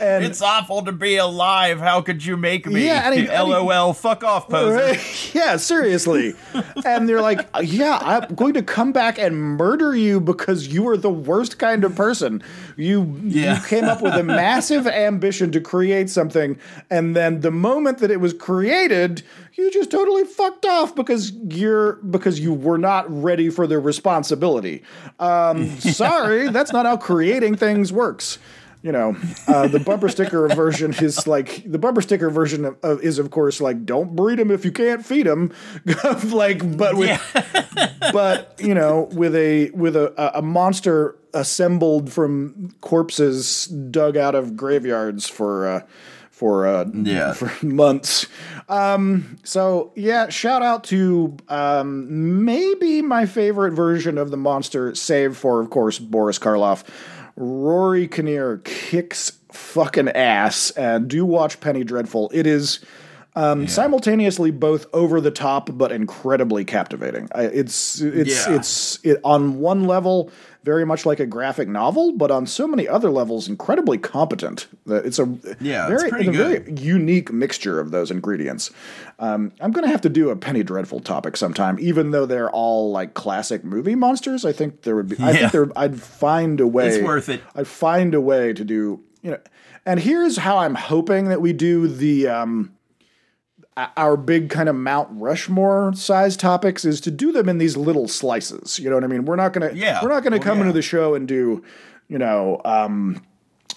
And It's awful to be alive. How could you make me? Yeah, and he- and he- LOL. Fuck off, poser. yeah, seriously. and they're like, yeah, I'm going to come back and murder you because you are the worst kind of person. You Yeah. you came up with a massive ambition to create something, and then the moment that it was created, you just totally fucked off because you're because you were not ready for the responsibility. Um, sorry, that's not how creating things works you know, uh, the bumper sticker version is like the bumper sticker version of, of, is of course like don't breed them if you can't feed them, like but with but you know with a with a a- a monster assembled from corpses dug out of graveyards for. Uh, for uh, Yeah. for months, um, so yeah. Shout out to um, maybe my favorite version of the monster, save for of course Boris Karloff. Rory Kinnear kicks fucking ass. And do watch Penny Dreadful. It is um, simultaneously both over the top but incredibly captivating. I, it's it's Yeah. it's it, on one level very much like a graphic novel, but on so many other levels incredibly competent. It's a Yeah, it's very a very unique mixture of those ingredients. Um, I'm gonna have to do a Penny Dreadful topic sometime, even though they're all like classic movie monsters. I think there would be. I think there. I'd find a way. It's worth it. I'd find a way to do. You know, and here's how I'm hoping that we do the. Um, our big kind of Mount Rushmore size topics is to do them in these little slices. You know what I mean? We're not gonna. Yeah. We're not gonna Well, come yeah. into the show and do. You know. Um,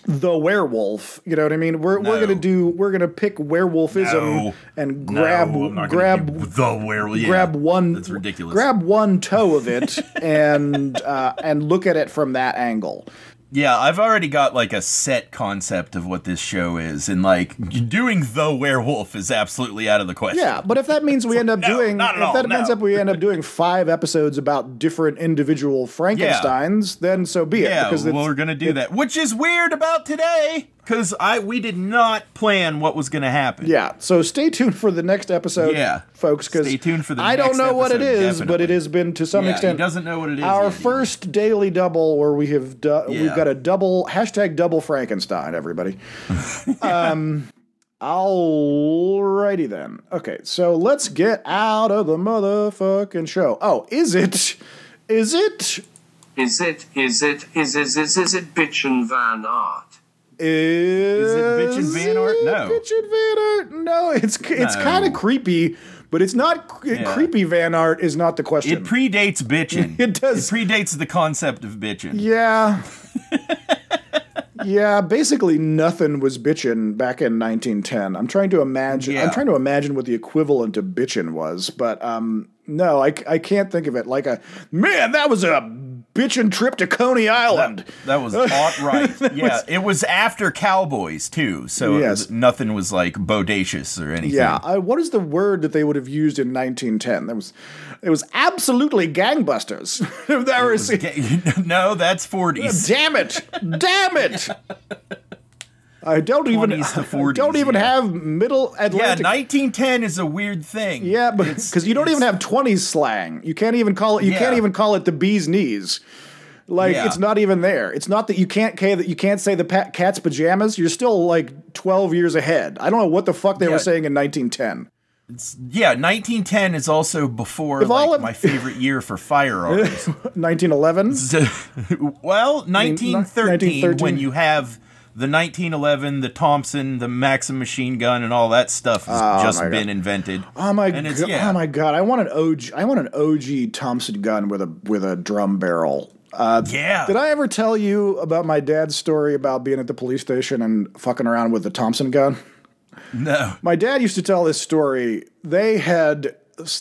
the werewolf, you know what I mean? We're we're gonna do we're gonna pick werewolfism No. and grab no, I'm not gonna grab the werewolf. Yeah, grab one That's ridiculous. grab one toe of it and uh, and look at it from that angle. Yeah, I've already got like a set concept of what this show is, and like doing the werewolf is absolutely out of the question. Yeah, but if that means we end up No, doing if all, that ends up we end up doing five episodes about different individual Frankensteins, then so be it. Yeah, because well, we're gonna do that, which is weird about today because I we did not plan what was gonna happen. Yeah, so stay tuned for the next episode, Yeah. folks. Because Stay tuned for the I don't next know what it is, episode, is, but it has been to some Yeah, extent. he doesn't know what it is. Our yet either. first daily double, where we have do- we've got a double hashtag double Frankenstein. Everybody. um, alrighty then. Okay, so let's get out of the motherfucking show. Oh, is it? Is it? Is it, is it, is is is is it Bitchin' Van Art? Is, it Bitchin' Van Art? No. Bitchin' Van Art. No, it's it's No. kind of creepy, but it's not Yeah. creepy. Van Art is not the question. It predates bitchin'. It does. It predates the concept of bitchin'. Yeah. yeah, basically nothing was bitchin' back in 1910. I'm trying to imagine. I'm trying to imagine what the equivalent of bitchin' was, but um, no, I, I can't think of it. Like a man, that was a bitchin' trip to Coney Island. That was ought right. yeah, it was after Cowboys too, so Yes. was, nothing was like bodacious or anything. yeah, what is the word that they would have used in 1910? That was, it was absolutely gangbusters. that was, no, that's forties. Damn it! Damn it! I don't even 20s I don't even yeah. have middle Atlantic. Yeah, 1910 is a weird thing. Yeah, but because you don't even have twenties slang. You can't even call it. You can't even call it the bee's knees. Like Yeah. it's not even there. It's not that you can't ca- that you can't say the pa- cat's pajamas. You're still like twelve years ahead. I don't know what the fuck they Yeah. were saying in 1910. Yeah, 1910 is also before If like, all of- my favorite year for firearms. 1911. well, 1913, 1913. when you have the 1911, the Thompson, the Maxim machine gun, and all that stuff has Oh, just been God. invented. Oh my god! yeah. Oh my god! I want an OG. I want an OG Thompson gun with a with a drum barrel. Uh, yeah. Did I ever tell you about my dad's story about being at the police station and fucking around with the Thompson gun? No. My dad used to tell this story. They had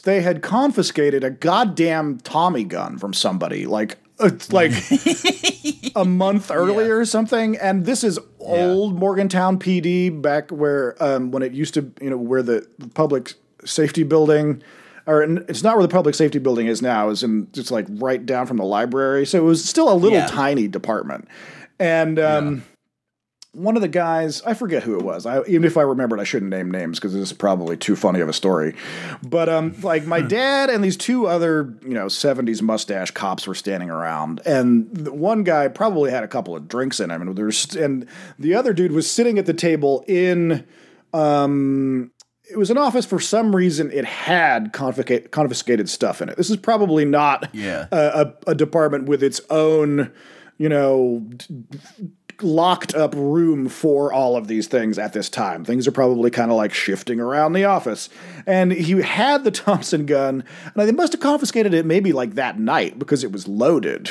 they had confiscated a goddamn Tommy gun from somebody, like it's like a month earlier or something. And this is old Morgantown PD back where um, when it used to, you know, where the public safety building. Or it's not where the public safety building is now. It's in it's like right down from the library. So it was still a little Yeah. tiny department. And um, one of the guys, I forget who it was. I, even if I remembered, I shouldn't name names because this is probably too funny of a story. But um, like my dad and these two other, you know, '70s mustache cops were standing around, and the one guy probably had a couple of drinks in him, and there's and the other dude was sitting at the table in. Um, it was an office for some reason. It had confiscate, confiscated stuff in it. This is probably not Yeah. a, a, a department with its own, you know, locked up room for all of these things at this time. Things are probably kind of like shifting around the office. And he had the Thompson gun, and they must have confiscated it maybe like that night because it was loaded.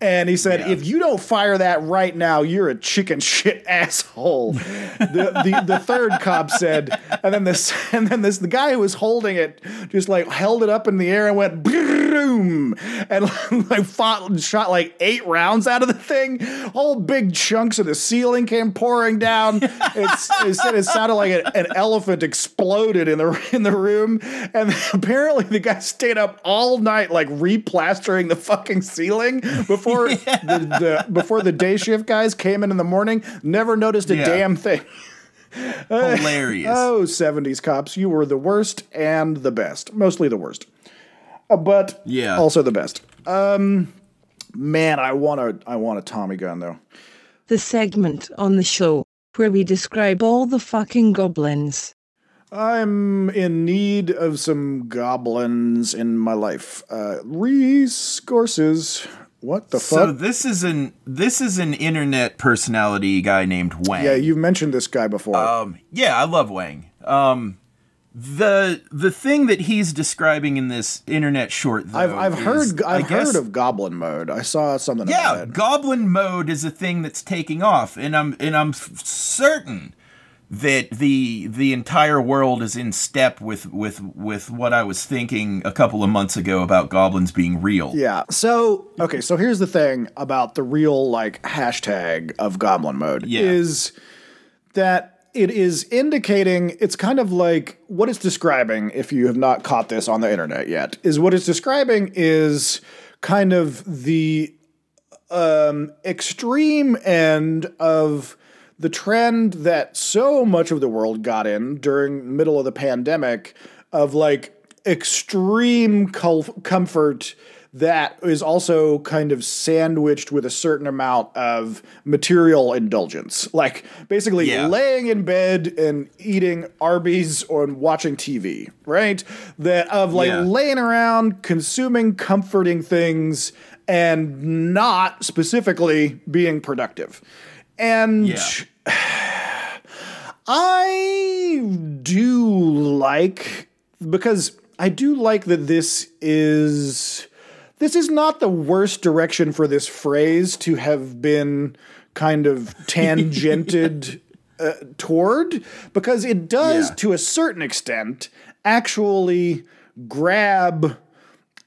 And he said, if you don't fire that right now, you're a chicken shit asshole. the, the the third cop said, and then this and then this the guy who was holding it just like held it up in the air and went boom and like fought shot like eight rounds out of the thing. Whole big chunks of the ceiling came pouring down. It's, it said it sounded like an, an elephant exploded in the in the room, and apparently the guy stayed up all night like replastering the fucking ceiling before the, the before the day shift guys came in in the morning. Never noticed a Yeah. damn thing. Hilarious. Oh, 70s cops, you were the worst and the best. Mostly the worst. Uh, but Yeah. also the best. Um man, I want a I want a Tommy gun though. The segment on the show where we describe all the fucking goblins. I'm in need of some goblins in my life. Uh resources. What the fuck? So this is an this is an internet personality guy named Wang. yeah, you've mentioned this guy before. Um, yeah, I love Wang. Um, the the thing that he's describing in this internet short, though, I've I've is, heard I've guess- heard of goblin mode. I saw something about Yeah, goblin mode is a thing that's taking off, and I'm and I'm f- certain that the the entire world is in step with with with what I was thinking a couple of months ago about goblins being real. Yeah. So okay. So here's the thing about the real like hashtag of Goblin mode Yeah. is that it is indicating it's kind of like what it's describing. If you have not caught this on the internet yet, is what it's describing is kind of the um, extreme end of the trend that so much of the world got in during middle of the pandemic of like extreme comfort that is also kind of sandwiched with a certain amount of material indulgence like basically Yeah. laying in bed and eating arby's or watching tv right that of like Yeah. laying around consuming comforting things and not specifically being productive and Yeah. I do like because I do like that this is this is not the worst direction for this phrase to have been kind of tangented uh, toward because it does Yeah. to a certain extent actually grab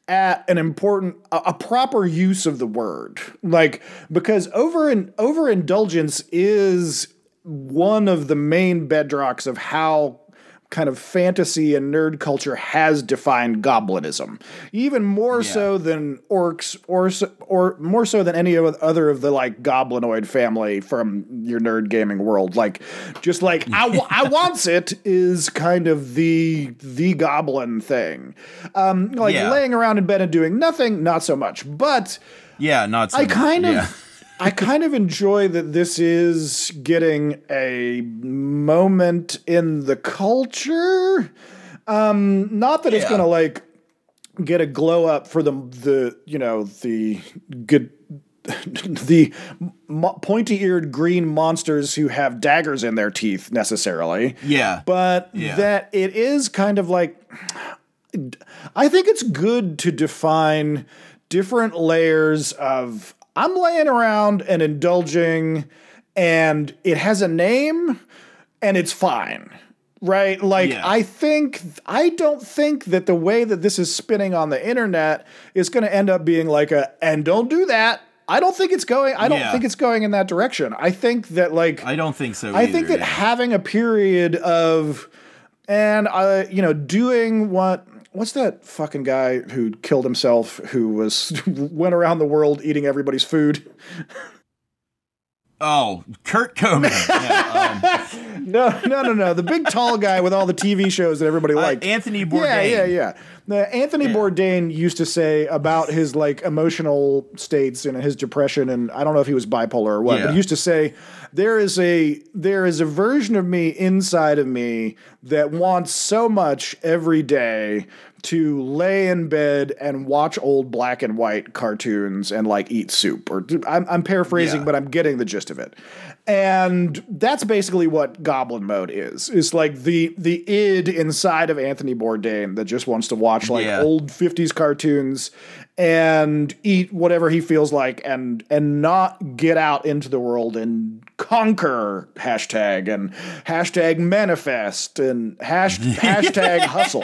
at an important a, proper use of the word. Like because over and overindulgence is one of the main bedrocks of how kind of fantasy and nerd culture has defined goblinism even more so than orcs or or more so than any other of the like goblinoid family from your nerd gaming world like just like I, I wants it is kind of the the goblin thing um like Yeah. laying around in bed and doing nothing not so much but Yeah, not. So I much. kind of Yeah. I kind of enjoy that this is getting a moment in the culture. Um not that it's going to like get a glow up for the the you know the good the mo- pointy-eared green monsters who have daggers in their teeth necessarily Yeah. but Yeah. that it is kind of like I think it's good to define different layers of I'm laying around and indulging, and it has a name, and it's fine. Right? Like, Yeah. I think, I don't think that the way that this is spinning on the internet is going to end up being like a, and don't do that. I don't think it's going, I don't Yeah. think it's going in that direction. I think that, like, I don't think so. I either, think that yeah. having a period of and uh, you know doing what what's that fucking guy who killed himself who was went around the world eating everybody's food? Oh, Kurt Cobain. yeah, um, no no no no. The big tall guy with all the tv shows that everybody uh, liked. Anthony Bourdain. yeah yeah. The Anthony Bourdain used to say about his like emotional states and his depression and I don't know if he was bipolar or what but he used to say there is a there is a version of me inside of me that wants so much every day to lay in bed and watch old black and white cartoons and like eat soup or I'm, I'm paraphrasing Yeah. but I'm getting the gist of it and that's basically what goblin mode is it's like the the id inside of anthony bourdain that just wants to watch like Yeah. old 50s cartoons and eat whatever he feels like and and not get out into the world and conquer hashtag and hashtag manifest and hash, hashtag hustle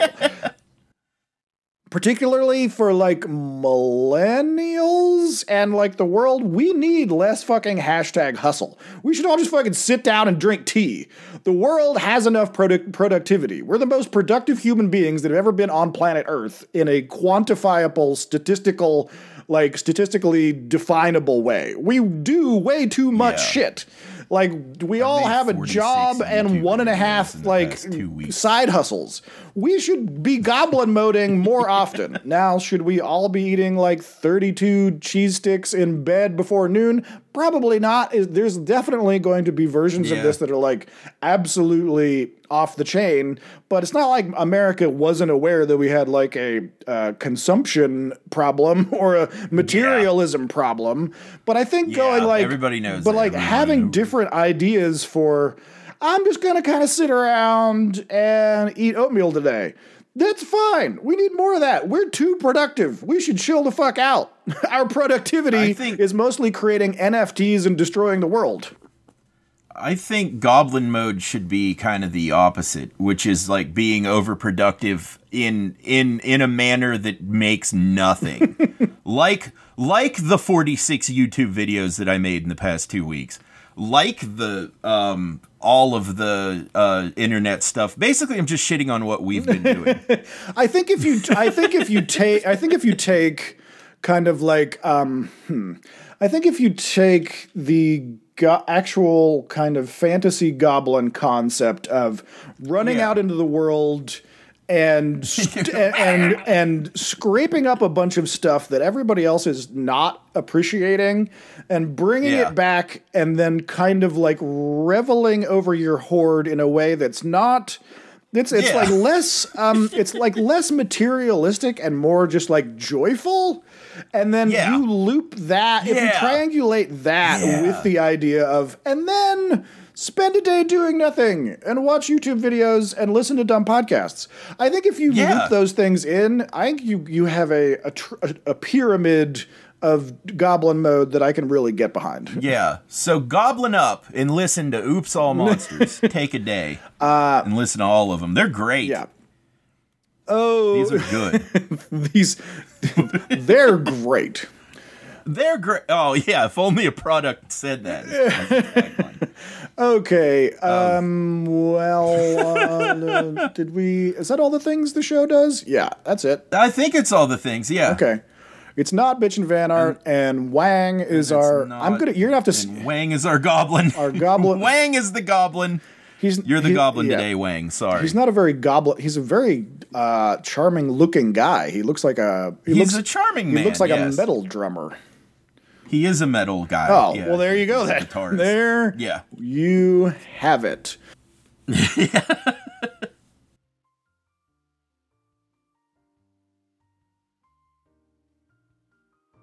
particularly for like millennials and like the world, we need less fucking hashtag hustle. We should all just fucking sit down and drink tea. The world has enough product productivity. We're the most productive human beings that have ever been on planet Earth in a quantifiable, statistical, like statistically definable way. We do way too much Yeah. shit. Like we all have a job and one and a half like two side hustles. We should be goblin moding more often. now, should we all be eating like 32 cheese sticks in bed before noon? Probably not. There's definitely going to be versions of this that are like absolutely off the chain, but it's not like America wasn't aware that we had like a uh, consumption problem or a materialism problem. But I think Yeah, going like everybody knows but like Everybody having knows. different ideas for I'm just gonna kind of sit around and eat oatmeal today. That's fine. We need more of that. We're too productive. We should chill the fuck out. Our productivity think- is mostly creating NFTs and destroying the world. I think goblin mode should be kind of the opposite, which is like being overproductive in in in a manner that makes nothing. like like the 46 YouTube videos that I made in the past 2 weeks. Like the um all of the uh internet stuff. Basically I'm just shitting on what we've been doing. I think if you I think if you take I think if you take kind of like um hmm, I think if you take the go- actual kind of fantasy goblin concept of running Yeah. out into the world and st- and, and and scraping up a bunch of stuff that everybody else is not appreciating and bringing Yeah. it back and then kind of like reveling over your hoard in a way that's not it's it's Yeah. like less um it's like less materialistic and more just like joyful and then Yeah. you loop that if you triangulate that with the idea of and then spend a day doing nothing and watch YouTube videos and listen to dumb podcasts. I think if you Yeah. loop those things in, I think you you have a a, tr- a, a pyramid of goblin mode that I can really get behind. Yeah. So goblin up and listen to Oops All Monsters. Take a day. Uh, and listen to all of them. They're great. Yeah. Oh, These are good. these they're great. They're great. Oh yeah, if only a product said that. That's the tagline. Okay. Um. Well, uh, did we? Is that all the things the show does? Yeah, that's it. I think it's all the things. Yeah. Okay. It's not bitch and Van Art, and, Wang is our. not- I'm gonna. You're gonna have to. s- Wang is our goblin. Our goblin- Wang is the goblin. He's You're the he- goblin yeah. today, Wang. Sorry. He's not a very goblin. He's a very uh, charming looking guy. He looks like a. He He's looks, a charming He man. looks like yes. a metal drummer. He is a metal guy. Oh yeah. well, there you go. There. Yeah. You have it.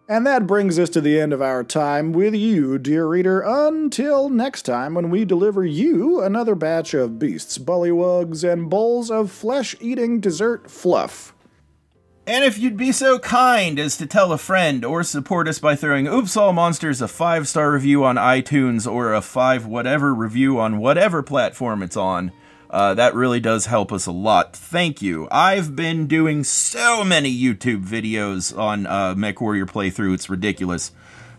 And that brings us to the end of our time with you, dear reader, until next time when we deliver you another batch of beasts, bullywugs, and bowls of flesh eating dessert fluff. And if you'd be so kind as to tell a friend or support us by throwing Oops All Monsters a five star review on iTunes or a five whatever review on whatever platform it's on, uh, that really does help us a lot. Thank you. I've been doing so many YouTube videos on uh, MechWarrior playthrough, it's ridiculous.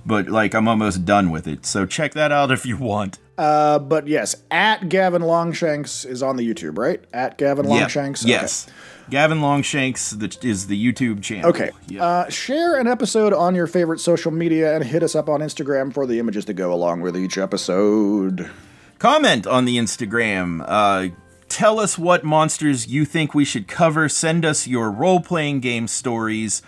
But, like, I'm almost done with it, so check that out if you want. Uh, but yes, at Gavin Longshanks is on the YouTube, right? At Gavin. Longshanks. Okay. Yes. Gavin Longshanks is the YouTube channel. Okay. Uh, share an episode on your favorite social media and hit us up on Instagram for the images to go along with each episode. comment on the Instagram. Uh, tell us what monsters you think we should cover. Send us your role playing game stories.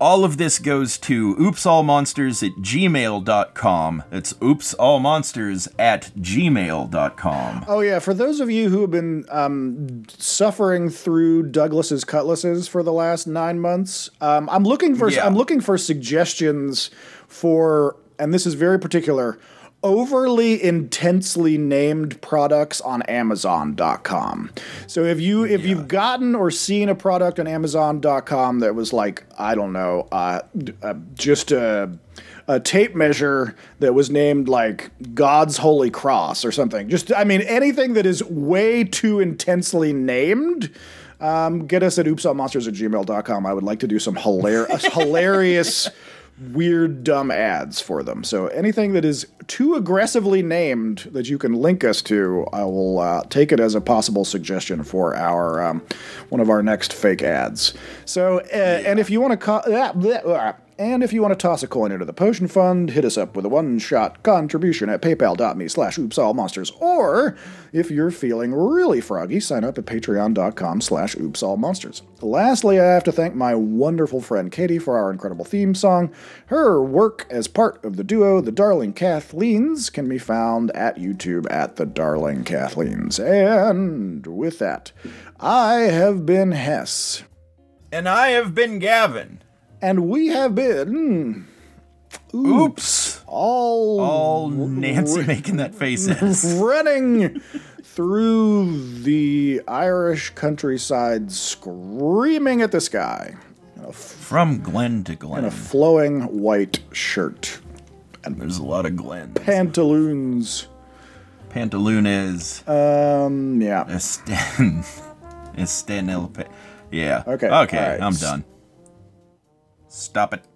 All of this goes to oopsallmonsters at gmail.com. It's oopsallmonsters at gmail.com. Oh yeah, for those of you who have been um, suffering through Douglas's cutlasses for the last nine months, um, I'm looking for Yeah. I'm looking for suggestions for, and this is very particular, overly intensely named products on Amazon.com. So if you if you've gotten or seen a product on Amazon.com that was like I don't know, uh, uh, just a a tape measure that was named like God's Holy Cross or something. Just, I mean, anything that is way too intensely named. Um, get us at oopsallmonsters at gmail.com. I would like to do some hilarious, hilarious, weird, dumb ads for them. So anything that is too aggressively named that you can link us to, I will uh, take it as a possible suggestion for our um, one of our next fake ads. So, uh, and if you want to, co- ah, ah. And if you want to toss a coin into the potion fund, hit us up with a one-shot contribution at paypal.me slash oopsallmonsters. Or if you're feeling really froggy, sign up at patreon.com slash oopsallmonsters. Lastly, I have to thank my wonderful friend Katie for our incredible theme song. Her work as part of the duo The Darling Kathleens can be found at YouTube at The Darling Kathleens. And with that, I have been Hess. And I have been Gavin. And we have been. Oops. All. All Nancy making that face is. running through the Irish countryside, screaming at the sky From Glen to Glen. in a flowing white shirt. And there's a lot of Glens. Pantaloons. Pantaloons. Um, yeah. El Pa- Yeah. Okay, Okay, right. I'm done. Stop it.